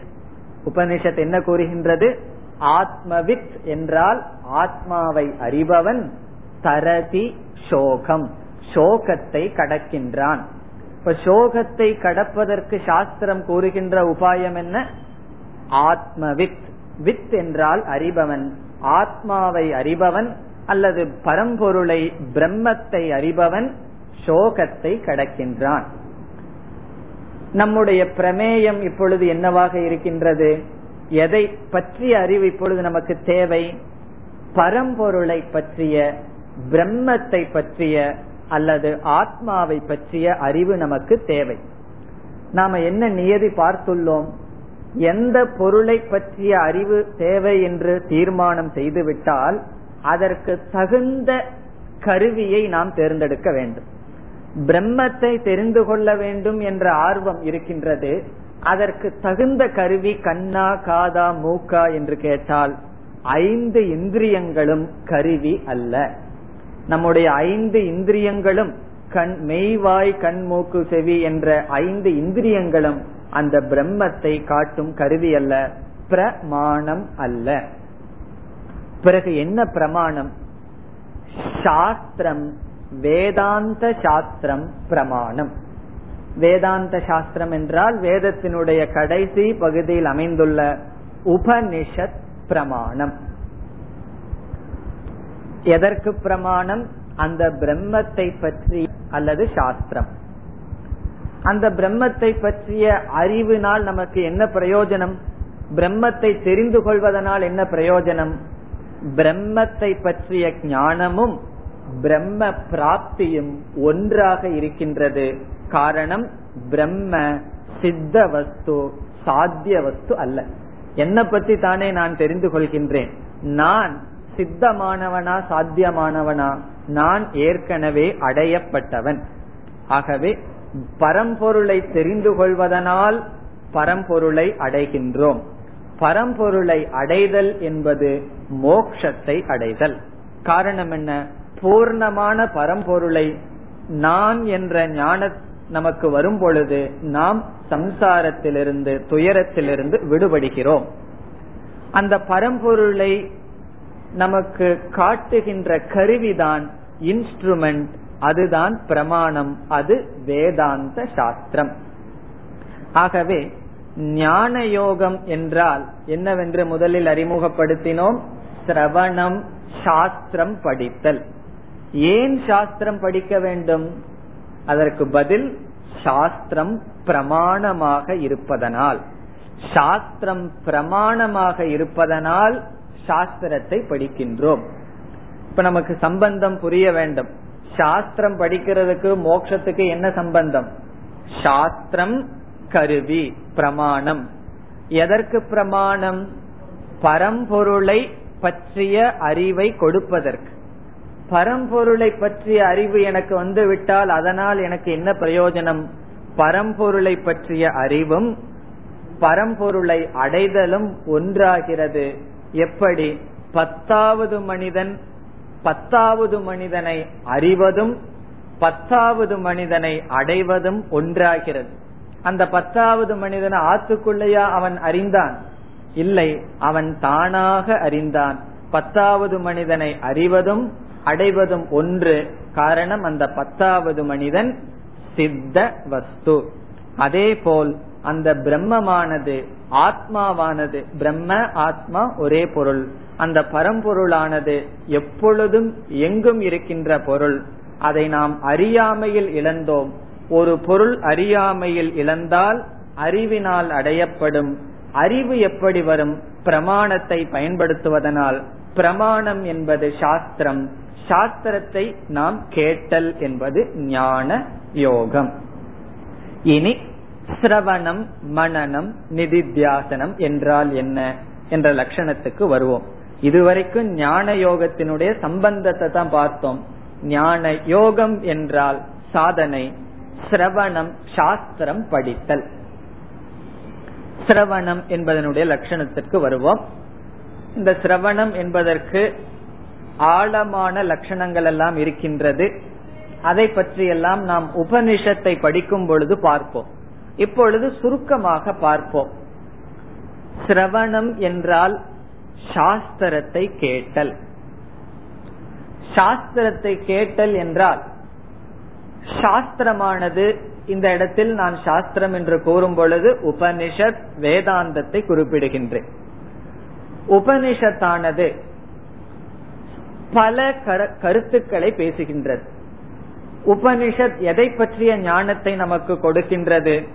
உபனிஷத் என்ன கூறுகின்றது? ஆத்மவித் என்றால் ஆத்மாவை அறிபவன் தரதி சோகம் சோகத்தை கடக்கின்றான். இப்ப சோகத்தை கடப்பதற்கு சாஸ்திரம் கூறுகின்ற உபாயம் என்ன? ஆத்மவித். வித் என்றால் அறிபவன் ஆத்மாவை அறிபவன் அல்லது பரம்பொருளை பிரம்மத்தை அறிபவன் சோகத்தை கடக்கின்றான். நம்முடைய பிரமேயம் இப்பொழுது என்னவாக இருக்கின்றது? எதை பற்றிய அறிவு இப்பொழுது நமக்கு தேவை? பரம்பொருளை பற்றிய பிரம்மத்தை பற்றிய அல்லது ஆத்மாவை பற்றிய அறிவு நமக்கு தேவை. நாம என்ன நியதி பார்த்துள்ளோம்? எந்த பொருளை பற்றிய அறிவு தேவை என்று தீர்மானம் செய்துவிட்டால் அதற்கு தகுந்த கருவியை நாம் தேர்ந்தெடுக்க வேண்டும். பிரம்மத்தை தெரிந்து கொள்ள வேண்டும் என்ற ஆர்வம் இருக்கின்றது. அதற்கு தகுந்த கருவி கண்ணா காதா மூக்கா என்று கேட்டால் ஐந்து இந்திரியங்களும் கருவி அல்ல. நம்முடைய ஐந்து இந்திரியங்களும் கண் மெய்வாய் கண் மூக்கு செவி என்ற ஐந்து இந்திரியங்களும் அந்த பிரம்மத்தை காட்டும் கருவி அல்ல பிரமாணம் அல்ல. பிறகு என்ன பிரமாணம்? சாஸ்திரம் வேதாந்த சாஸ்திரம் பிரமாணம். வேதாந்த சாஸ்திரம் என்றால் வேதத்தினுடைய கடைசி பகுதியில் அமைந்துள்ள உபனிஷத் பிரமாணம். எதற்கு பிரமாணம்? அந்த பிரம்மத்தை பற்றி அல்லது சாஸ்திரம். அந்த பிரம்மத்தை பற்றிய அறிவினால் நமக்கு என்ன பிரயோஜனம்? பிரம்மத்தை தெரிந்து கொள்வதனால் என்ன பிரயோஜனம்? பிரம்மத்தை பற்றிய ஞானமும் பிரம்ம பிராப்தியும் ஒன்றாக இருக்கின்றது. காரணம் பிரம்ம சித்த வஸ்து சாத்திய வஸ்து அல்ல. என்ன பற்றி தானே நான் தெரிந்து கொள்கின்றேன். நான் சித்தமானவனா சாத்தியமானவனா? நான் ஏற்கனவே அடையப்பட்டவன். ஆகவே பரம்பொருளை தெரிந்து கொள்வதனால் பரம்பொருளை அடைகின்றோம். பரம்பொருளை அடைதல் என்பது மோக்ஷத்தை அடைதல். காரணம் என்ன? பூர்ணமான பரம்பொருளை நான் என்ற ஞான நமக்கு வரும் பொழுது நாம் சம்சாரத்திலிருந்து துயரத்திலிருந்து விடுபடுகிறோம். அந்த பரம்பொருளை நமக்கு காட்டுகின்ற கருவிதான் இன்ஸ்ட்ருமெண்ட் அதுதான் பிரமாணம் அது வேதாந்த சாஸ்திரம். ஆகவே ஞான யோகம் என்றால் என்னவென்று முதலில் அறிமுகப்படுத்தினோம்? சிரவணம் சாஸ்திரம் படித்தல். ஏன் சாஸ்திரம் படிக்க வேண்டும்? அதற்கு பதில் சாஸ்திரம் பிரமாணமாக இருப்பதனால். சாஸ்திரம் பிரமாணமாக இருப்பதனால் சாஸ்திரத்தை படிக்கின்றோம். இப்ப நமக்கு சம்பந்தம் புரிய வேண்டும். சாஸ்திரம் படிக்கிறதுக்கு மோட்சத்துக்கு என்ன சம்பந்தம்? சாஸ்திரம் கருவி பிரமாணம். எதற்கு பிரமாணம்? பரம்பொருளை பற்றிய அறிவை கொடுப்பதற்கு. பரம்பொருளை பற்றிய அறிவு எனக்கு வந்து விட்டால் அதனால் எனக்கு என்ன பிரயோஜனம்? பரம்பொருளை பற்றிய அறிவும் பரம்பொருளை அடைதலும் ஒன்றாகிறது. எப்படி? பத்தாவது மனிதன் பத்தாவது மனிதனை அறிவதும் பத்தாவது மனிதனை அடைவதும் ஒன்றாகிறது. அந்த பத்தாவது மனிதனை ஆத்துக்குள்ளேயா அவன் அறிந்தான்? இல்லை அவன் தானாக அறிந்தான். பத்தாவது மனிதனை அறிவதும் அடைவதும் ஒன்று. காரணம் அந்த பத்தாவது மனிதன் சித்த வஸ்து. அதே போல் அந்த பிரம்மமானது ஆத்மாவானது பிரம்ம ஆத்மா ஒரே பொருள். அந்த பரம்பொருளானது எப்பொழுதும் எங்கும் இருக்கின்ற பொருள். அதை நாம் அறியாமையில் இழந்தோம். ஒரு பொருள் அறியாமையில் இழந்தால் அறிவினால் அடையப்படும். அறிவு எப்படி வரும்? பிரமாணத்தை பயன்படுத்துவதனால். பிரமாணம் என்பது சாஸ்திரம். சாஸ்திரத்தை நாம் கேட்டல் என்பது ஞான யோகம். இனி சிரவணம் மனநம் நிதித்தியாசனம் என்றால் என்ன? என்ற லட்சணத்துக்கு வருவோம். இதுவரைக்கும் ஞான யோகத்தினுடைய சம்பந்தத்தை தான் பார்த்தோம். ஞான யோகம் என்றால் சாதனை சிரவணம் சாஸ்திரம் படித்தல். சிரவணம் என்பதனுடைய லட்சணத்திற்கு வருவோம். இந்த சிரவணம் என்பதற்கு ஆழமான லட்சணங்கள் எல்லாம் இருக்கின்றது. அதை பற்றியெல்லாம் நாம் உபனிஷத்தை படிக்கும் பொழுது பார்ப்போம். இப்பொழுது சுருக்கமாக பார்ப்போம். சிரவணம் என்றால் சாஸ்திரத்தை கேட்டல். சாஸ்திரத்தை கேட்டல் என்றால் சாஸ்திரமானது இந்த இடத்தில் நான் சாஸ்திரம் என்று கூறும் பொழுது உபனிஷத் வேதாந்தத்தை குறிப்பிடுகின்றேன். உபனிஷத்தானது பல கருத்துக்களை பேசுகின்றது. உபனிஷத் எதை பற்றிய ஞானத்தை நமக்கு கொடுக்கின்றது?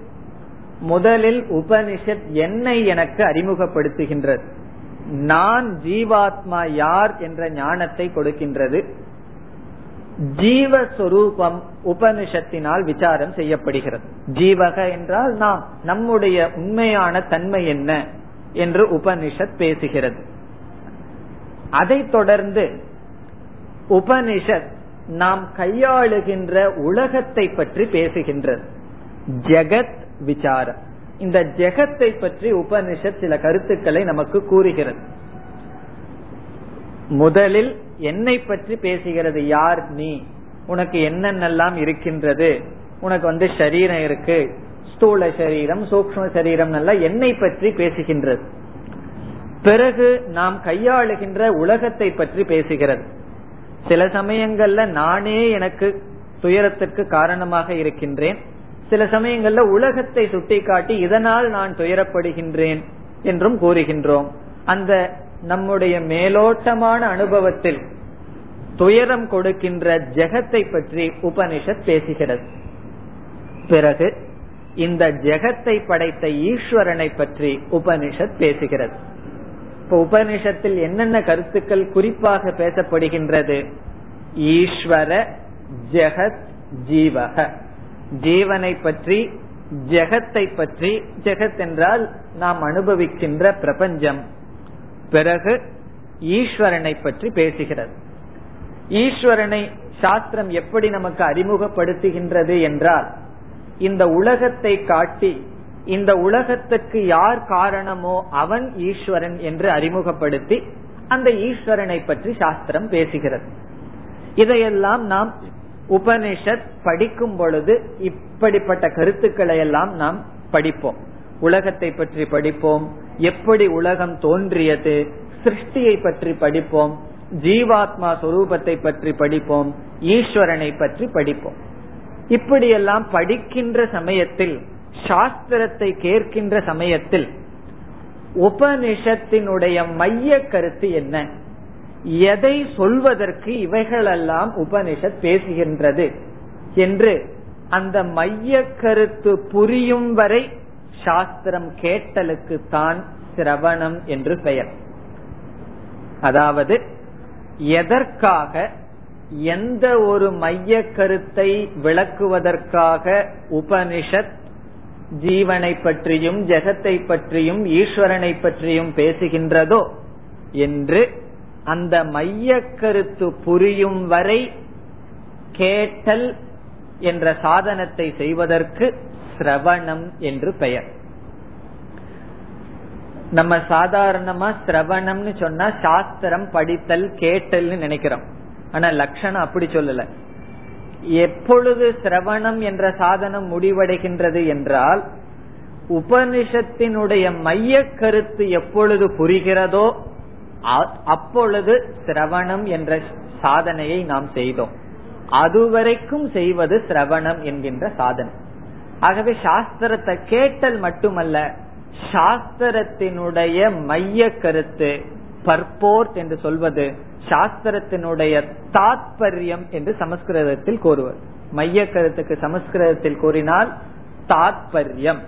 முதலில் உபனிஷத் என்னை எனக்கு அறிமுகப்படுத்துகின்றது. நான் ஜீவாத்மா யார் என்ற ஞானத்தை கொடுக்கின்றது. ஜீவஸ்வரூபம் உபனிஷத்தினால் விசாரம் செய்யப்படுகிறது. ஜீவக என்றால் நாம் நம்முடைய உண்மையான தன்மை என்ன என்று உபனிஷத் பேசுகிறது. அதைத் தொடர்ந்து உபனிஷத் நாம் கையாளுகின்ற உலகத்தை பற்றி பேசுகின்றது. ஜெகத் விசாரம். இந்த ஜெகத்தை பற்றி உபனிஷத் சில கருத்துக்களை நமக்கு கூறுகிறது. முதலில் என்னை பற்றி பேசுகிறது யார் நீ? உனக்கு என்னென்னலாம் இருக்கின்றது? உனக்கு வந்து சரீரம் இருக்கு. ஸ்தூல சரீரம் சூக்ம சரீரம் நல்லா என்னை பற்றி பேசுகின்றது. பிறகு நாம் கையாளுகின்ற உலகத்தை பற்றி பேசுகிறது. சில சமயங்கள்ல நானே எனக்கு துயரத்திற்கு காரணமாக இருக்கின்றேன். சில சமயங்கள்ல உலகத்தை சுட்டிக்காட்டி இதனால் நான் துயரப்படுகின்றேன் என்றும் கூறுகின்றோம். அந்த நம்முடைய மேலோட்டமான அனுபவத்தில் துயரம் கொடுக்கின்ற ஜெகத்தை பற்றி உபனிஷத் பேசுகிறது. பிறகு இந்த ஜெகத்தை படைத்த ஈஸ்வரனை பற்றி உபனிஷத் பேசுகிறது. இப்ப உபனிஷத்தில் என்னென்ன கருத்துக்கள் குறிப்பாக பேசப்படுகின்றது? ஈஸ்வர ஜெகத் ஜீவக. ஜீவனை பற்றி ஜெகத்தை பற்றி ஜெகத் என்றால் நாம் அனுபவிக்கின்ற பிரபஞ்சம். பிறகு ஈஸ்வரனை பற்றி பேசுகிறது. ஈஸ்வரனை சாஸ்திரம் எப்படி நமக்கு அறிமுகப்படுத்துகின்றது என்றால் இந்த உலகத்தை காட்டி இந்த உலகத்துக்கு யார் காரணமோ அவன் ஈஸ்வரன் என்று அறிமுகப்படுத்தி அந்த ஈஸ்வரனை பற்றி சாஸ்திரம் பேசுகிறது. இதையெல்லாம் நாம் உபனிஷத் படிக்கும் பொழுது இப்படிப்பட்ட கருத்துக்களை எல்லாம் நாம் படிப்போம். உலகத்தை பற்றி படிப்போம். எப்படி உலகம் தோன்றியது சிருஷ்டியை பற்றி படிப்போம் ஜீவாத்மா சொரூபத்தை பற்றி படிப்போம் ஈஸ்வரனை பற்றி படிப்போம். இப்படியெல்லாம் படிக்கின்ற சமயத்தில் சாஸ்திரத்தை கேட்கின்ற சமயத்தில் உபனிஷத்தினுடைய மைய கருத்து என்ன? எதை சொல்வதற்கு இவைகளெல்லாம் உபனிஷத் பேசுகின்றது என்று அந்த மைய கருத்து புரியும் வரை சாஸ்திரம் கேட்டலுக்கு தான் சிரவணம் என்று பெயர். அதாவது எதற்காக எந்த ஒரு மைய கருத்தை விளக்குவதற்காக உபனிஷத் ஜீவனை பற்றியும் ஜெகத்தை பற்றியும் ஈஸ்வரனை பற்றியும் பேசுகின்றதோ என்று அந்த மைய கருத்து புரியும் வரை கேட்டல் என்ற சாதனத்தை செய்வதற்கு சிரவணம் என்று பெயர். நம்ம சாதாரணமா சிரவணம்னு சொன்னா சாஸ்திரம் படித்தல் கேட்டல்னு நினைக்கிறோம். ஆனா லட்சணம் அப்படி சொல்லல. எப்பொழுது சிரவணம் என்ற சாதனம் முடிவடைகின்றது என்றால் உபனிஷத்தினுடைய மைய கருத்து எப்பொழுது புரிகிறதோ அப்பொழுது சிரவணம் என்ற சாதனையை நாம் செய்தோம். அதுவரைக்கும் செய்வது சிரவணம் என்கின்ற சாதனை. ஆகவே சாஸ்திரத்தை கேட்டல் மட்டுமல்ல சாஸ்திரத்தினுடைய மைய கருத்து பர்போர்ட் என்று சொல்வது சாஸ்திரத்தினுடைய தாத்பரியம் என்று சமஸ்கிருதத்தில் கூறுவது மைய கருத்துக்கு சமஸ்கிருதத்தில் கூறினால் தாத்பரியம்.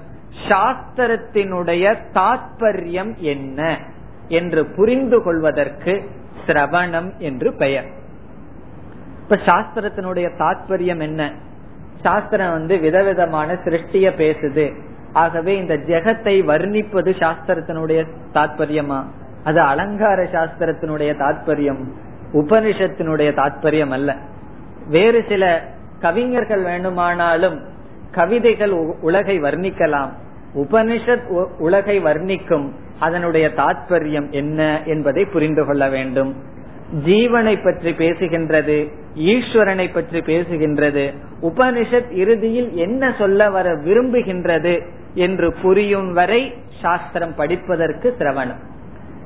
சாஸ்திரத்தினுடைய தாத்பரியம் என்ன? என்று புரிந்து கொள்வதற்கு சிரவணம் என்று பெயர். இப்ப சாஸ்திரத்தினுடைய தாத்பரியம் என்ன? சாஸ்திரம் வந்து விதவிதமான சிருஷ்டிய பேசுது. ஆகவே இந்த ஜெகத்தை வர்ணிப்பது சாஸ்திரத்தினுடைய தாத்பரியமா? அது அலங்கார சாஸ்திரத்தினுடைய தாத்பரியம் உபனிஷத்தினுடைய தாத்பரியம் அல்ல. வேறு சில கவிஞர்கள் வேண்டுமானாலும் கவிதைகள் உலகை வர்ணிக்கலாம். உபனிஷத் உலகை வர்ணிக்கும் அதனுடைய தாத்பரியம் என்ன என்பதை புரிந்து கொள்ள வேண்டும். ஜீவனை பற்றி பேசுகின்றது ஈஸ்வரனை பற்றி பேசுகின்றது உபனிஷத் இறுதியில் என்ன சொல்ல வர விரும்புகின்றது என்று புரியும் வரை சாஸ்திரம் படிப்பதற்கு சிரவணம்.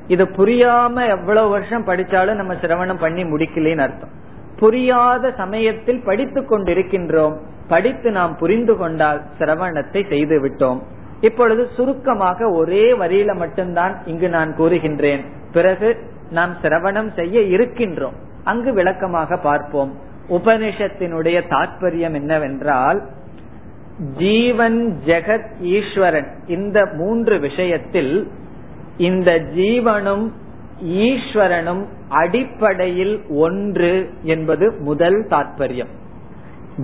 இது புரியாம எவ்வளவு வருஷம் படிச்சாலும் நம்ம சிரவணம் பண்ணி முடிக்கலன்னு அர்த்தம். புரியாத சமயத்தில் படித்துக் கொண்டிருக்கின்றோம். படித்து நாம் புரிந்து கொண்டால் சிரவணத்தை செய்து விட்டோம். இப்பொழுது சுருக்கமாக ஒரே வரியில மட்டும்தான் இங்கு நான் கூறுகின்றேன். பிறகு நாம் சிரவணம் செய்ய இருக்கின்றோம். அங்கு விளக்கமாக பார்ப்போம். உபனிஷத்தினுடைய தாற்பயம் என்னவென்றால் ஜீவன் ஜெகத் ஈஸ்வரன் இந்த மூன்று விஷயத்தில் இந்த ஜீவனும் ஈஸ்வரனும் அடிப்படையில் ஒன்று என்பது முதல் தாற்பயம்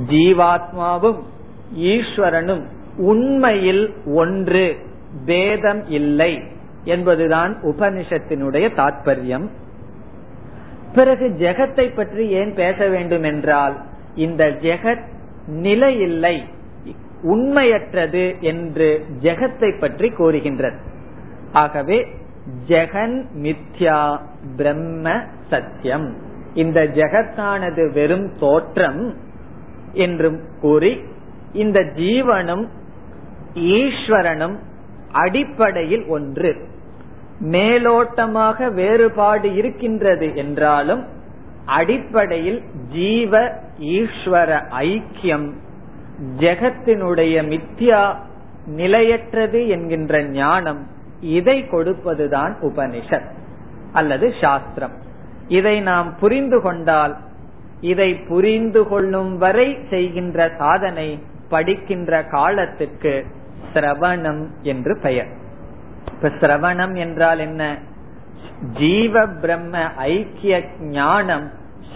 ஜீவாத்மாவும் ஈஸ்வரனும் உண்மையில் ஒன்று பேதம் இல்லை என்பதுதான் உபனிஷத்தினுடைய தாற்பயம் பிறகு ஜெகத்தை பற்றி ஏன் பேச வேண்டும் என்றால் இந்த ஜெகத் நிலை இல்லை உண்மையற்றது என்று ஜெகத்தை பற்றி கூறுகின்றது. ஆகவே ஜெகன் மித்யா பிரம்ம சத்தியம் இந்த ஜெகத்தானது வெறும் தோற்றம் என்றும் கூறி இந்த ஜீவனும் ஈஸ்வரனும் அடிப்படையில் ஒன்று. மேலோட்டமாக வேறுபாடு இருக்கின்றது என்றாலும் அடிப்படையில் ஜீவ ஈஸ்வர ஐக்கியம் ஜெகத்தினுடைய மித்யா நிலையற்றது என்கின்ற ஞானம் இதை கொடுப்பதுதான் உபனிஷத் அல்லது சாஸ்திரம். இதை நாம் புரிந்து கொண்டால் இதை புரிந்து கொள்ளும் வரை செய்கின்ற சாதனை படிக்கின்ற காலத்துக்கு சிரவணம் என்று பெயர். இப்ப சிரவணம் என்றால் என்ன? ஜீவ பிரம்ம ஐக்கிய ஞானம்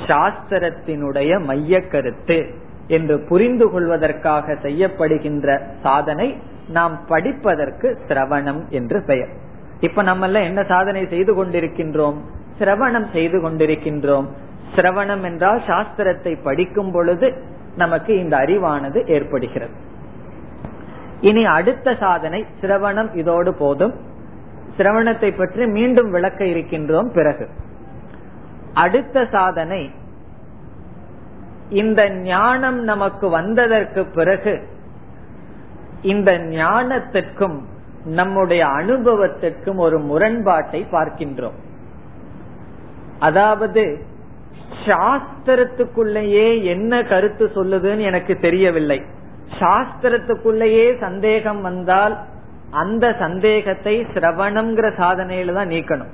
சாஸ்திரத்தினுடைய மைய கருத்து என்று புரிந்து கொள்வதற்காக செய்யப்படுகின்ற சாதனை நாம் படிப்பதற்கு சிரவணம் என்று பெயர். இப்ப நம்ம என்ன சாதனை செய்து கொண்டிருக்கின்றோம்? சிரவணம் செய்து கொண்டிருக்கின்றோம். சிரவணம் என்றால் சாஸ்திரத்தை படிக்கும் பொழுது நமக்கு இந்த அறிவானது ஏற்படுகிறது. இனி அடுத்த சாதனை சிரவணம் இதோடு போதும். சிரவணத்தை பற்றி மீண்டும் விளக்க இருக்கின்றோம் பிறகு. அடுத்த சாதனை இந்த ஞானம் நமக்கு வந்ததற்கு பிறகு இந்த ஞானத்திற்கும் நம்முடைய அனுபவத்திற்கும் ஒரு முரண்பாட்டை பார்க்கின்றோம். அதாவது சாஸ்திரத்துக்குள்ளேயே என்ன கருத்து சொல்லுதுன்னு எனக்கு தெரியவில்லை. சாஸ்திரத்துக்குள்ளேயே சந்தேகம் வந்தால் அந்த சந்தேகத்தை சிரவணம்ங்கிற சாதனையில தான் நீக்கணும்.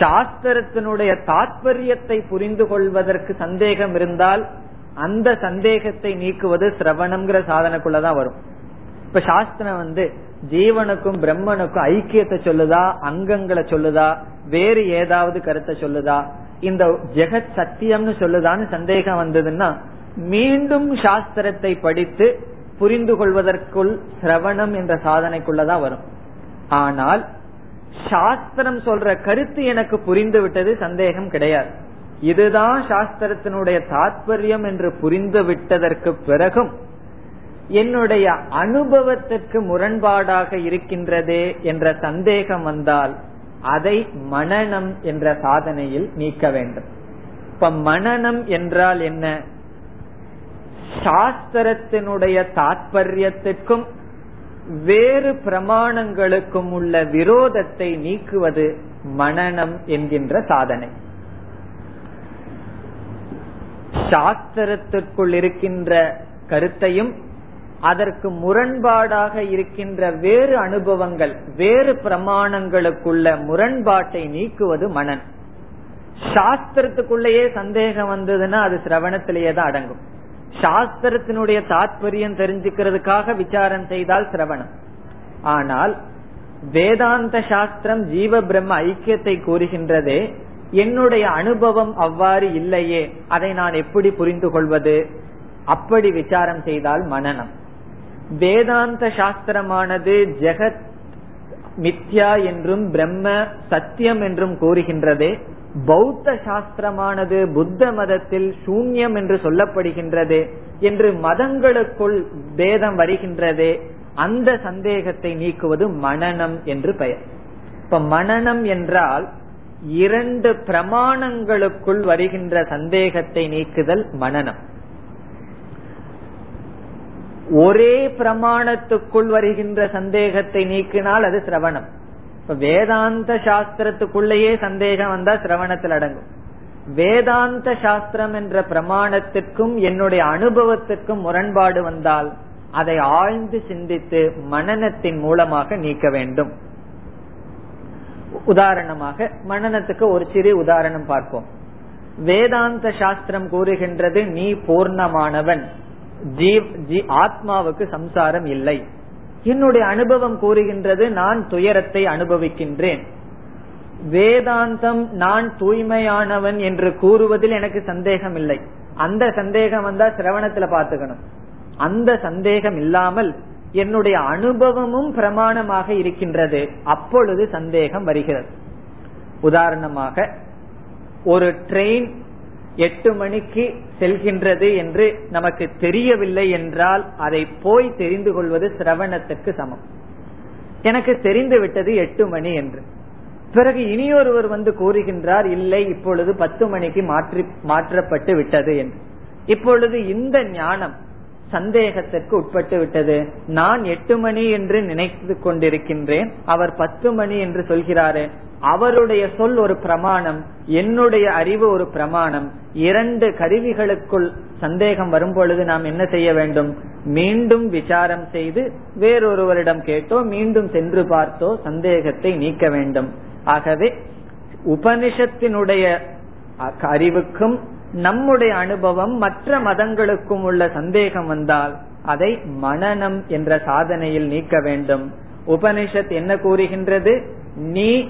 சாஸ்திரத்தினுடைய தாற்பயத்தை புரிந்து கொள்வதற்கு சந்தேகம் இருந்தால் அந்த சந்தேகத்தை நீக்குவது சிரவணம்ங்கிற சாதனைக்குள்ளதான் வரும். இப்ப சாஸ்திரம் வந்து ஜீவனுக்கும் பிரம்மனுக்கும் ஐக்கியத்தை சொல்லுதா அங்கங்களை சொல்லுதா வேறு ஏதாவது கருத்தை சொல்லுதா இந்த ஜெகத் சத்தியம்னு சொல்லுதான்னு சந்தேகம் வந்ததுன்னா மீண்டும் சாஸ்திரத்தை படித்து புரிந்து கொள்வதற்குள் சிரவணம் என்ற சாதனைக்குள்ளதான் வரும். ஆனால் சாஸ்திரம் சொல்ற கருத்து எனக்கு புரிந்து விட்டது சந்தேகம் கிடையாது. இதுதான் சாஸ்திரத்தினுடைய தாற்பயம் என்று புரிந்து விட்டதற்கு பிறகும் என்னுடைய அனுபவத்திற்கு முரண்பாடாக இருக்கின்றதே என்ற சந்தேகம் வந்தால் அதை மனநம் என்ற சாதனையில் நீக்க வேண்டும். இப்ப மனநம் என்றால் என்ன? சாஸ்திரத்தினுடைய தாற்பயத்திற்கும் வேறு பிரமாணங்களுக்கும் உள்ள விரோதத்தை நீக்குவது மனநம் என்கின்ற சாதனை. சாஸ்திரத்திற்குள் இருக்கின்ற கருத்தையும் அதற்கு முரண்பாடாக இருக்கின்ற வேறு அனுபவங்கள் வேறு பிரமாணங்களுக்குள்ள முரண்பாட்டை நீக்குவது மனன் சாஸ்திரத்துக்குள்ளேயே சந்தேகம் வந்ததுன்னா அது சிரவணத்திலேயே தான் அடங்கும். சாஸ்திரத்தினுடைய தாத்பரியம் தெரிஞ்சுக்கிறதுக்காக விசாரம் செய்தால் சிரவணம். ஆனால் வேதாந்த சாஸ்திரம் ஜீவ பிரம்ம ஐக்கியத்தை கூறுகின்றதே என்னுடைய அனுபவம் அவ்வாறு இல்லையே அதை நான் எப்படி புரிந்து கொள்வது? அப்படி விசாரம் செய்தால் மனநம். வேதாந்த சாஸ்திரமானது ஜெகத் மித்யா என்றும் பிரம்ம சத்தியம் என்றும் கூறுகின்றதே பௌத்த சாஸ்திரமானது புத்த மதத்தில் சூன்யம் என்று சொல்லப்படுகின்றது என்று மதங்களுக்குள் பேதம் வருகின்றது அந்த சந்தேகத்தை நீக்குவது மனநம் என்று பெயர். இப்ப மனநம் என்றால் இரண்டு பிரமாணங்களுக்குள் வருகின்ற சந்தேகத்தை நீக்குதல் மனநம். ஒரே பிரமாணத்துக்குள் வருகின்ற சந்தேகத்தை நீக்கினால் அது சிரவணம். இப்ப வேதாந்த சாஸ்திரத்துக்குள்ளேயே சந்தேகம் வந்தா சிரவணத்தில் அடங்கும். வேதாந்த சாஸ்திரம் என்ற பிரமாணத்திற்கும் என்னுடைய அனுபவத்திற்கும் முரண்பாடு வந்தால் அதை ஆழ்ந்து சிந்தித்து மனநத்தின் மூலமாக நீக்க வேண்டும். உதாரணமாக மனநத்துக்கு ஒரு சிறு உதாரணம் பார்ப்போம். வேதாந்த சாஸ்திரம் கூறுகின்றது நீ பூர்ணமானவன். ஜீவ் ஆத்மாவுக்கு சம்சாரம் இல்லை. என்னுடைய அனுபவம் கூறுகின்றது நான் துயரத்தை அனுபவிக்கின்றேன். வேதாந்தம் நான் தூய்மையானவன் என்று கூறுவதில் எனக்கு சந்தேகம் இல்லை அந்த சந்தேகம் வந்தா சிரவணத்துல பாத்துக்கணும் அந்த சந்தேகம் இல்லாமல் என்னுடைய அனுபவமும் பிரமாணமாக இருக்கின்றது. அப்பொழுது சந்தேகம் வருகிறது. உதாரணமாக ஒரு ட்ரெயின் எட்டு மணிக்கு செல்கின்றது என்று நமக்கு தெரியவில்லை என்றால் அதை போய் தெரிந்து கொள்வது சிரவணத்துக்கு சமம். எனக்கு தெரிந்து விட்டது எட்டு மணி என்று. பிறகு இனியொருவர் வந்து கூறுகின்றார் இல்லை இப்பொழுது பத்து மணிக்கு மாற்றி மாற்றப்பட்டு விட்டது என்று. இப்பொழுது இந்த ஞானம் சந்தேகத்திற்கு உட்பட்டு விட்டது. நான் எட்டு மணி என்று நினைத்து கொண்டிருக்கின்றேன். அவர் பத்து மணி என்று சொல்கிறாரு அவருடைய சொல் ஒரு பிரமாணம் என்னுடைய அறிவு ஒரு பிரமாணம். இரண்டு கருவிகளுக்குள் சந்தேகம் வரும் பொழுது நாம் என்ன செய்ய வேண்டும்? மீண்டும் விசாரம் செய்து வேறொருவரிடம் கேட்டோ மீண்டும் சென்று பார்த்தோ சந்தேகத்தை நீக்க வேண்டும். ஆகவே உபனிஷத்தினுடைய அறிவுக்கும் நம்முடைய அனுபவம் மற்ற மதங்களுக்கும் உள்ள சந்தேகம் வந்தால் அதை மனநம் என்ற சாதனையில் நீக்க வேண்டும். உபனிஷத் என்ன கூறுகின்றது? நீ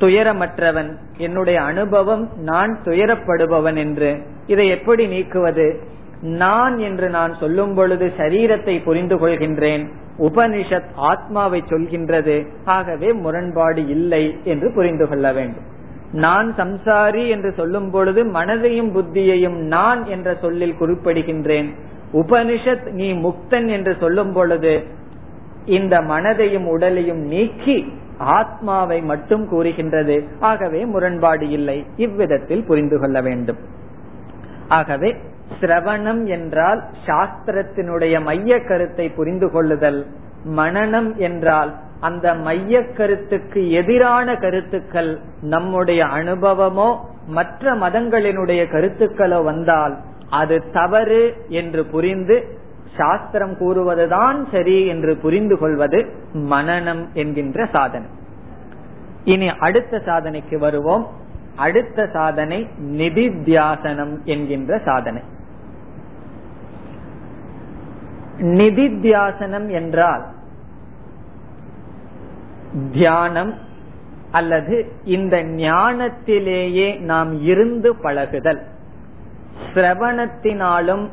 துயரமற்றவன். என்னுடைய அனுபவம் நான் துயரப்படுபவன் என்று. இதை எப்படி நீக்குவது? நான் என்று நான் சொல்லும் பொழுது சரீரத்தை புரிந்து கொள்கின்றேன். உபனிஷத் ஆத்மாவை சொல்கின்றது. ஆகவே முரண்பாடு இல்லை என்று புரிந்து கொள்ள வேண்டும். நான் சம்சாரி என்று சொல்லும் பொழுது மனதையும் புத்தியையும் நான் என்ற சொல்லில் குறிப்பிடுகின்றேன். உபனிஷத் நீ முக்தன் என்று சொல்லும் பொழுது இந்த மனதையும் உடலையும் நீக்கி ஆத்மாவை மட்டும் கூறுகின்றது. ஆகவே முரண்பாடு இல்லை. இவ்விதத்தில் புரிந்து கொள்ள வேண்டும். ஆகவே சிரவணம் என்றால் சாஸ்திரத்தினுடைய மைய கருத்தை புரிந்து கொள்ளுதல். மனநம் என்றால் அந்த மைய கருத்துக்கு எதிரான கருத்துக்கள் நம்முடைய அனுபவமோ மற்ற மதங்களினுடைய கருத்துக்களோ வந்தால் அது தவறு என்று புரிந்து சாஸ்திரம் கூறுவதுதான் சரி என்று புரிந்து கொள்வது மனநம் என்கின்ற சாதனை இனி அடுத்த சாதனைக்கு வருவோம். அடுத்த சாதனை நிதித்தியாசனம் என்கின்ற சாதனை. நிதித்தியாசனம் என்றால் தியானம் அல்லது இந்த ஞானத்திலேயே நாம் இருந்து பழகுதல். சிரவணத்தினாலும்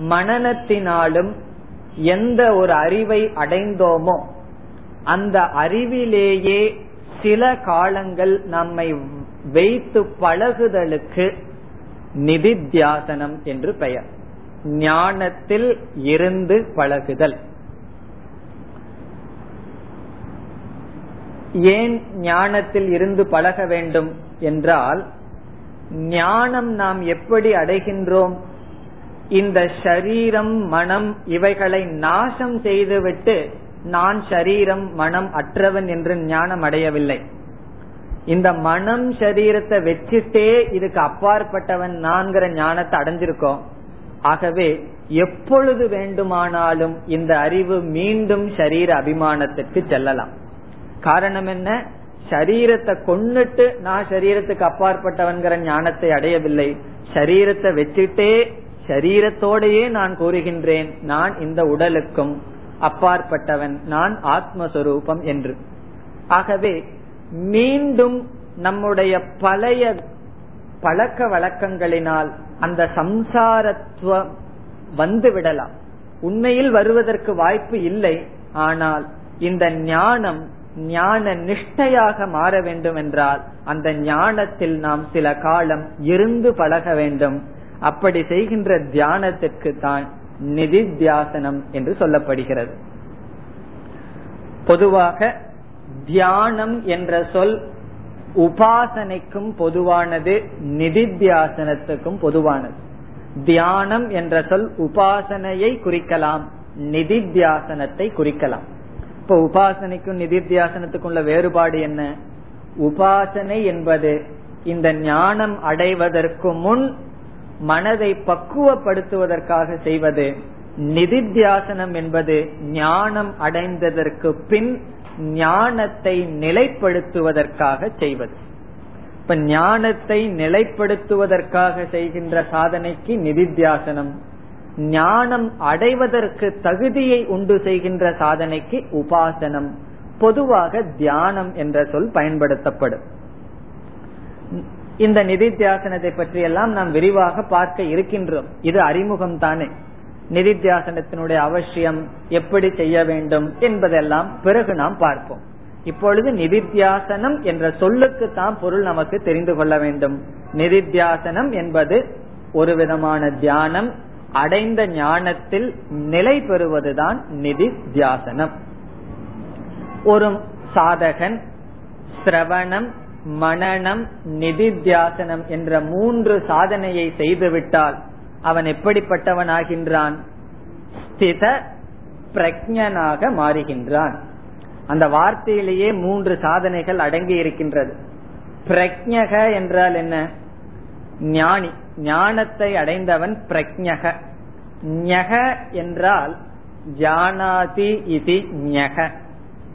மனநத்தினாலும் எந்த ஒரு அறிவை அடைந்தோமோ அந்த அறிவிலேயே சில காலங்கள் நம்மை வைத்து பழகுதலுக்கு நிதித்தியாசனம் என்று பெயர். ஞானத்தில் இருந்து பழகுதல். ஏன் ஞானத்தில் இருந்து பழக வேண்டும் என்றால் ஞானம் நாம் எப்படி அடைகின்றோம்? இந்த ஷரீரம் மனம் இவைகளை நாசம் செய்துவிட்டு நான் ஷரீரம் மனம் அற்றவன் என்று ஞானம் அடையவில்லை. இந்த மனம் சரீரத்தை வச்சுட்டே இதுக்கு அப்பாற்பட்டவன் நான்கிற ஞானத்தை அடைஞ்சிருக்கோம். ஆகவே எப்பொழுது வேண்டுமானாலும் இந்த அறிவு மீண்டும் சரீர அபிமானத்துக்கு செல்லலாம். காரணம் என்ன? சரீரத்தை கொன்னுட்டு நான் சரீரத்துக்கு அப்பாற்பட்டவன்கிற ஞானத்தை அடையவில்லை. சரீரத்தை வச்சுட்டே சரீரத்தோடையே நான் கூறுகின்றேன். நான் இந்த உடலுக்கும் அப்பாற்பட்டவன். நான் ஆத்மஸ்வரூபம் என்று. ஆகவே மீண்டும் நம்முடைய பழைய பழக்க வழக்கங்களினால் அந்த சம்சாரத்துவம் வந்து விடலாம் உண்மையில் வருவதற்கு வாய்ப்பு இல்லை. ஆனால் இந்த ஞானம் ஞான நிஷ்டையாக மாற வேண்டும் என்றால் அந்த ஞானத்தில் நாம் சில காலம் இருந்து பழக வேண்டும். அப்படி செய்கின்ற தியானத்திற்கு தான் நிதித்தியாசனம் என்று சொல்லப்படுகிறது. பொதுவாக தியானம் என்ற சொல் உபாசனைக்கும் பொதுவானது நிதித்தியாசனத்துக்கும் பொதுவானது. தியானம் என்ற சொல் உபாசனையை குறிக்கலாம் நிதித்தியாசனத்தை குறிக்கலாம். இப்ப உபாசனைக்கும் நிதித்தியாசனத்துக்கும் உள்ள வேறுபாடு என்ன? உபாசனை என்பது இந்த ஞானம் அடைவதற்கு முன் மனதை பக்குவப்படுத்துவதற்காக செய்வது நிதித்தியாசனம் என்பது ஞானம் அடைந்ததற்கு பின் ஞானத்தை நிலைப்படுத்துவதற்காக செய்வது. இப்ப ஞானத்தை நிலைப்படுத்துவதற்காக செய்கின்ற சாதனைக்கு நிதித்தியாசனம். ஞானம் அடைவதற்கு தகுதியை உண்டு செய்கின்ற சாதனைக்கு உபாசனம். பொதுவாக தியானம் என்ற சொல் பயன்படுத்தப்படும். இந்த நிதித்தியாசனத்தை பற்றி எல்லாம் நாம் விரிவாக பார்க்க இருக்கின்றோம். இது அறிமுகம் தானே. நிதித்தியாசனத்தினுடைய அவசியம் எப்படி செய்ய வேண்டும் என்பதெல்லாம் பிறகு நாம் பார்ப்போம். இப்பொழுது நிதித்தியாசனம் என்ற சொல்லுக்கு தான் பொருள் நமக்கு தெரிந்து கொள்ள வேண்டும். நிதித்தியாசனம் என்பது ஒரு விதமான தியானம் அடைந்த ஞானத்தில் நிலை பெறுவதுதான் நிதித்தியாசனம். ஒரு சாதகன் சிரவணம் மனநம் நிதித்தியாசனம் என்ற மூன்று சாதனையை செய்துவிட்டால் அவன் எப்படிப்பட்டவன் ஆகின்றான் ஸ்தித பிரஜனாக மாறுகின்றான். அந்த வார்த்தையிலேயே மூன்று சாதனைகள் அடங்கி இருக்கின்றது. பிரஜக என்றால் என்ன? ஞானி. ஞானத்தை அடைந்தவன் பிரஜக ஞக என்றால் ஜானாதி இது ஞக.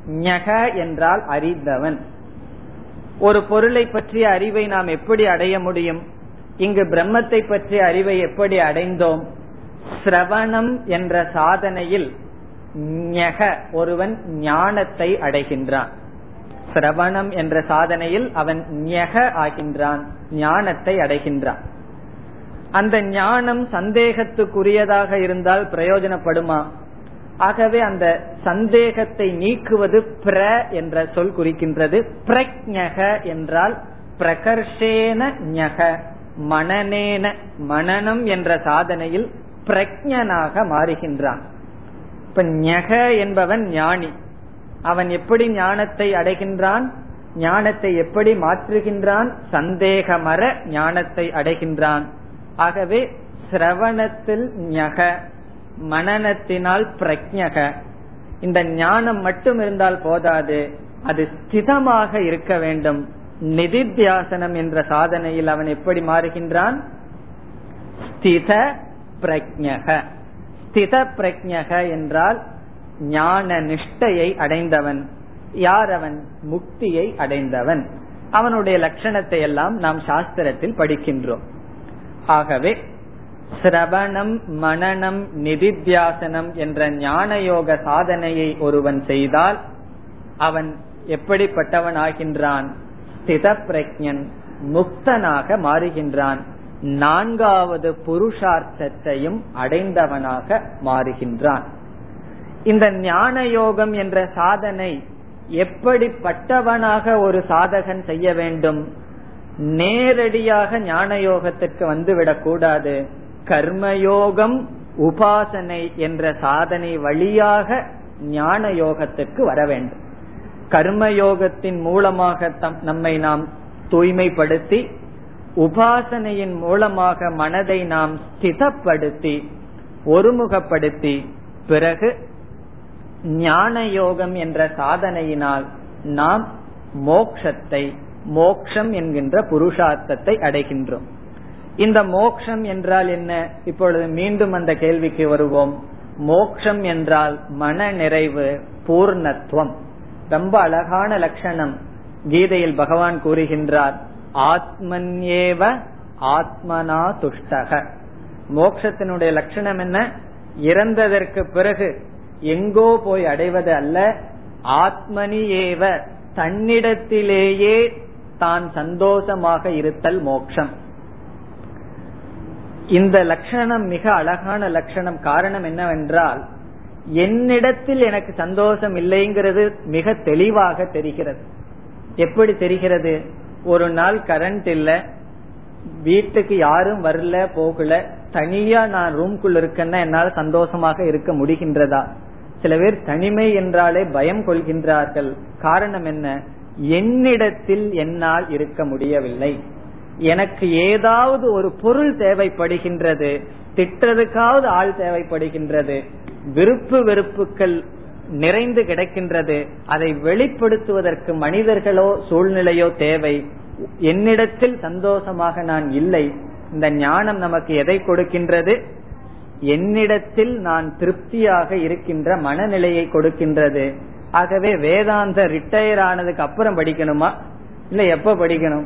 ஞக என்றால் அறிந்தவன். ஒரு பொருளை பற்றிய அறிவை நாம் எப்படி அடைய முடியும்? இங்கு பிரம்மத்தை பற்றிய அறிவை எப்படி அடைந்தோம்? சிரவணம் என்ற சாதனையில் ஞக ஒருவன் ஞானத்தை அடைகின்றான். சிரவணம் என்ற சாதனையில் அவன் ஞக ஆகின்றான் ஞானத்தை அடைகின்றான். அந்த ஞானம் சந்தேகத்துக்குரியதாக இருந்தால் பிரயோஜனப்படுமா? ஆகவே அந்த சந்தேகத்தை நீக்குவது பிர என்ற சொல் குறிக்கின்றது. பிரக்ஞக என்றால் பிரகர்ஷேன ஞக மனநேன மனநம் என்ற சாதனையில் பிரஜனாக மாறுகின்றான். இப்ப ஞக என்பவன் ஞானி. அவன் எப்படி ஞானத்தை அடைகின்றான்? ஞானத்தை எப்படி மாற்றுகின்றான்? சந்தேகமர ஞானத்தை அடைகின்றான். ஆகவே சிரவணத்தில் ஞக மனநத்தினால் பிரஜக இந்த ஞானம் மட்டும் இருந்தால் போதாது அது ஸ்திதமாக இருக்க வேண்டும். நிதித்தியாசனம் என்ற சாதனையில் அவன் எப்படி மாறுகின்றான்? ஸ்தித பிரஜக ஸ்தித பிரஜக என்றால் ஞான நிஷ்டையை அடைந்தவன். யார் அவன்? முக்தியை அடைந்தவன். அவனுடைய லட்சணத்தை எல்லாம் நாம் சாஸ்திரத்தில் படிக்கின்றோம். ஆகவே சிரவணம் மனநம் நிதித்தியாசனம் என்ற ஞான யோக சாதனையை ஒருவன் செய்தால் அவன் எப்படிப்பட்டவன் ஆகின்றான் ஸ்தித பிரஜன் முக்தனாக மாறுகின்றான். நான்காவது புருஷார்த்தத்தையும் அடைந்தவனாக மாறுகின்றான். இந்த ஞான யோகம் என்ற சாதனை எப்படிப்பட்டவனாக ஒரு சாதகன் செய்ய வேண்டும்? நேரடியாக ஞான யோகத்திற்கு வந்துவிடக் கூடாது கர்மயோகம் உபாசனை என்ற சாதனை வழியாக ஞான யோகத்துக்கு வர வேண்டும். கர்மயோகத்தின் மூலமாக நம்மை நாம் தூய்மைப்படுத்தி உபாசனையின் மூலமாக மனதை நாம் ஸ்திதப்படுத்தி ஒருமுகப்படுத்தி பிறகு ஞான யோகம் என்ற சாதனையினால் நாம் மோக்ஷத்தை மோக்ஷம் என்கின்ற புருஷார்த்தத்தை அடைகின்றோம். இந்த மோக்ஷம் என்றால் என்ன? இப்பொழுது மீண்டும் அந்த கேள்விக்கு வருவோம். மோக்ஷம் என்றால் மன நிறைவு பூர்ணத்துவம். ரொம்ப அழகான லட்சணம். கீதையில் பகவான் கூறுகின்றார் ஆத்மன்யேவ ஆத்மனா துஷ்டக. மோக்ஷத்தினுடைய லட்சணம் என்ன? இறந்ததற்கு பிறகு எங்கோ போய் அடைவது அல்ல ஆத்மனி ஏவ தன்னிடத்திலேயே தான் சந்தோஷமாக இருத்தல் மோக்ஷம். இந்த லட்சணம் மிக அழகான லட்சணம் காரணம் என்னவென்றால் என்னிடத்தில் எனக்கு சந்தோஷம் இல்லைங்கிறது மிக தெளிவாக தெரிகிறது. எப்படி தெரிகிறது? ஒரு நாள் கரண்ட் இல்ல வீட்டுக்கு யாரும் வரல போகல தனியா நான் ரூம்குள்ள இருக்கேன்னா என்னால் சந்தோஷமாக இருக்க முடிகின்றதா? சில பேர் தனிமை என்றாலே பயம் கொள்கின்றார்கள். காரணம் என்ன? என்னிடத்தில் என்னால் இருக்க முடியவில்லை. எனக்கு ஏதாவது ஒரு பொருள் தேவைப்படுகின்றது திட்டதுக்காவது ஆள் தேவைப்படுகின்றது விருப்பு வெறுப்புகள் நிறைந்து கிடக்கின்றது அதை வெளிப்படுத்துவதற்கு மனிதர்களோ சூழ்நிலையோ தேவை. என்னிடத்தில் சந்தோஷமாக நான் இல்லை. இந்த ஞானம் நமக்கு எதை கொடுக்கின்றது? என்னிடத்தில் நான் திருப்தியாக இருக்கின்ற மனநிலையை கொடுக்கின்றது. ஆகவே வேதாந்த ரிட்டையர் ஆனதுக்கு அப்புறம் படிக்கணுமா? இல்ல எப்ப படிக்கணும்?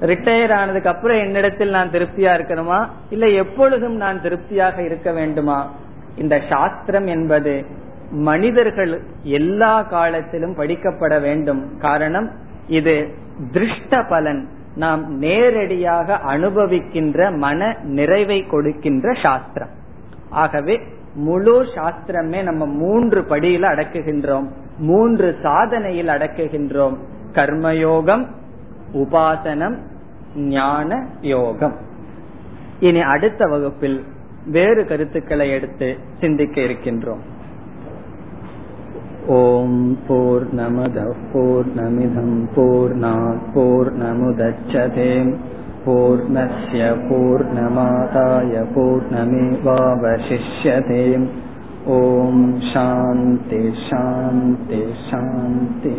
ரிட்டையர் ஆனதுக்கு அப்புறம் என்னிடத்தில் நான் திருப்தியா இருக்கணுமா? இல்ல எப்பொழுதும் நான் திருப்தியாக இருக்க வேண்டுமா? இந்த சாஸ்திரம் என்பது மனிதர்கள் எல்லா காலத்திலும் படிக்கப்பட வேண்டும். காரணம் இது திருஷ்ட பலன். நாம் நேரடியாக அனுபவிக்கின்ற மன நிறைவை கொடுக்கின்ற சாஸ்திரம். ஆகவே முழு சாஸ்திரமே நம்ம மூன்று படியில் அடக்குகின்றோம். மூன்று சாதனையில் அடக்குகின்றோம். கர்மயோகம் உபாசனம் ஞான யோகம். இனி அடுத்த வகுப்பில் வேறு கருத்துக்களை எடுத்து சிந்திக்க இருக்கின்றோம். ஓம் போர் நமத போர் நமிதம் போர் போர் நமுதச்சதேம் பூர்ணய பூர்ணமாதாய பூர்ணமேவாவசிஷ்யதே ஓம் சாந்தி சாந்தி சாந்தி.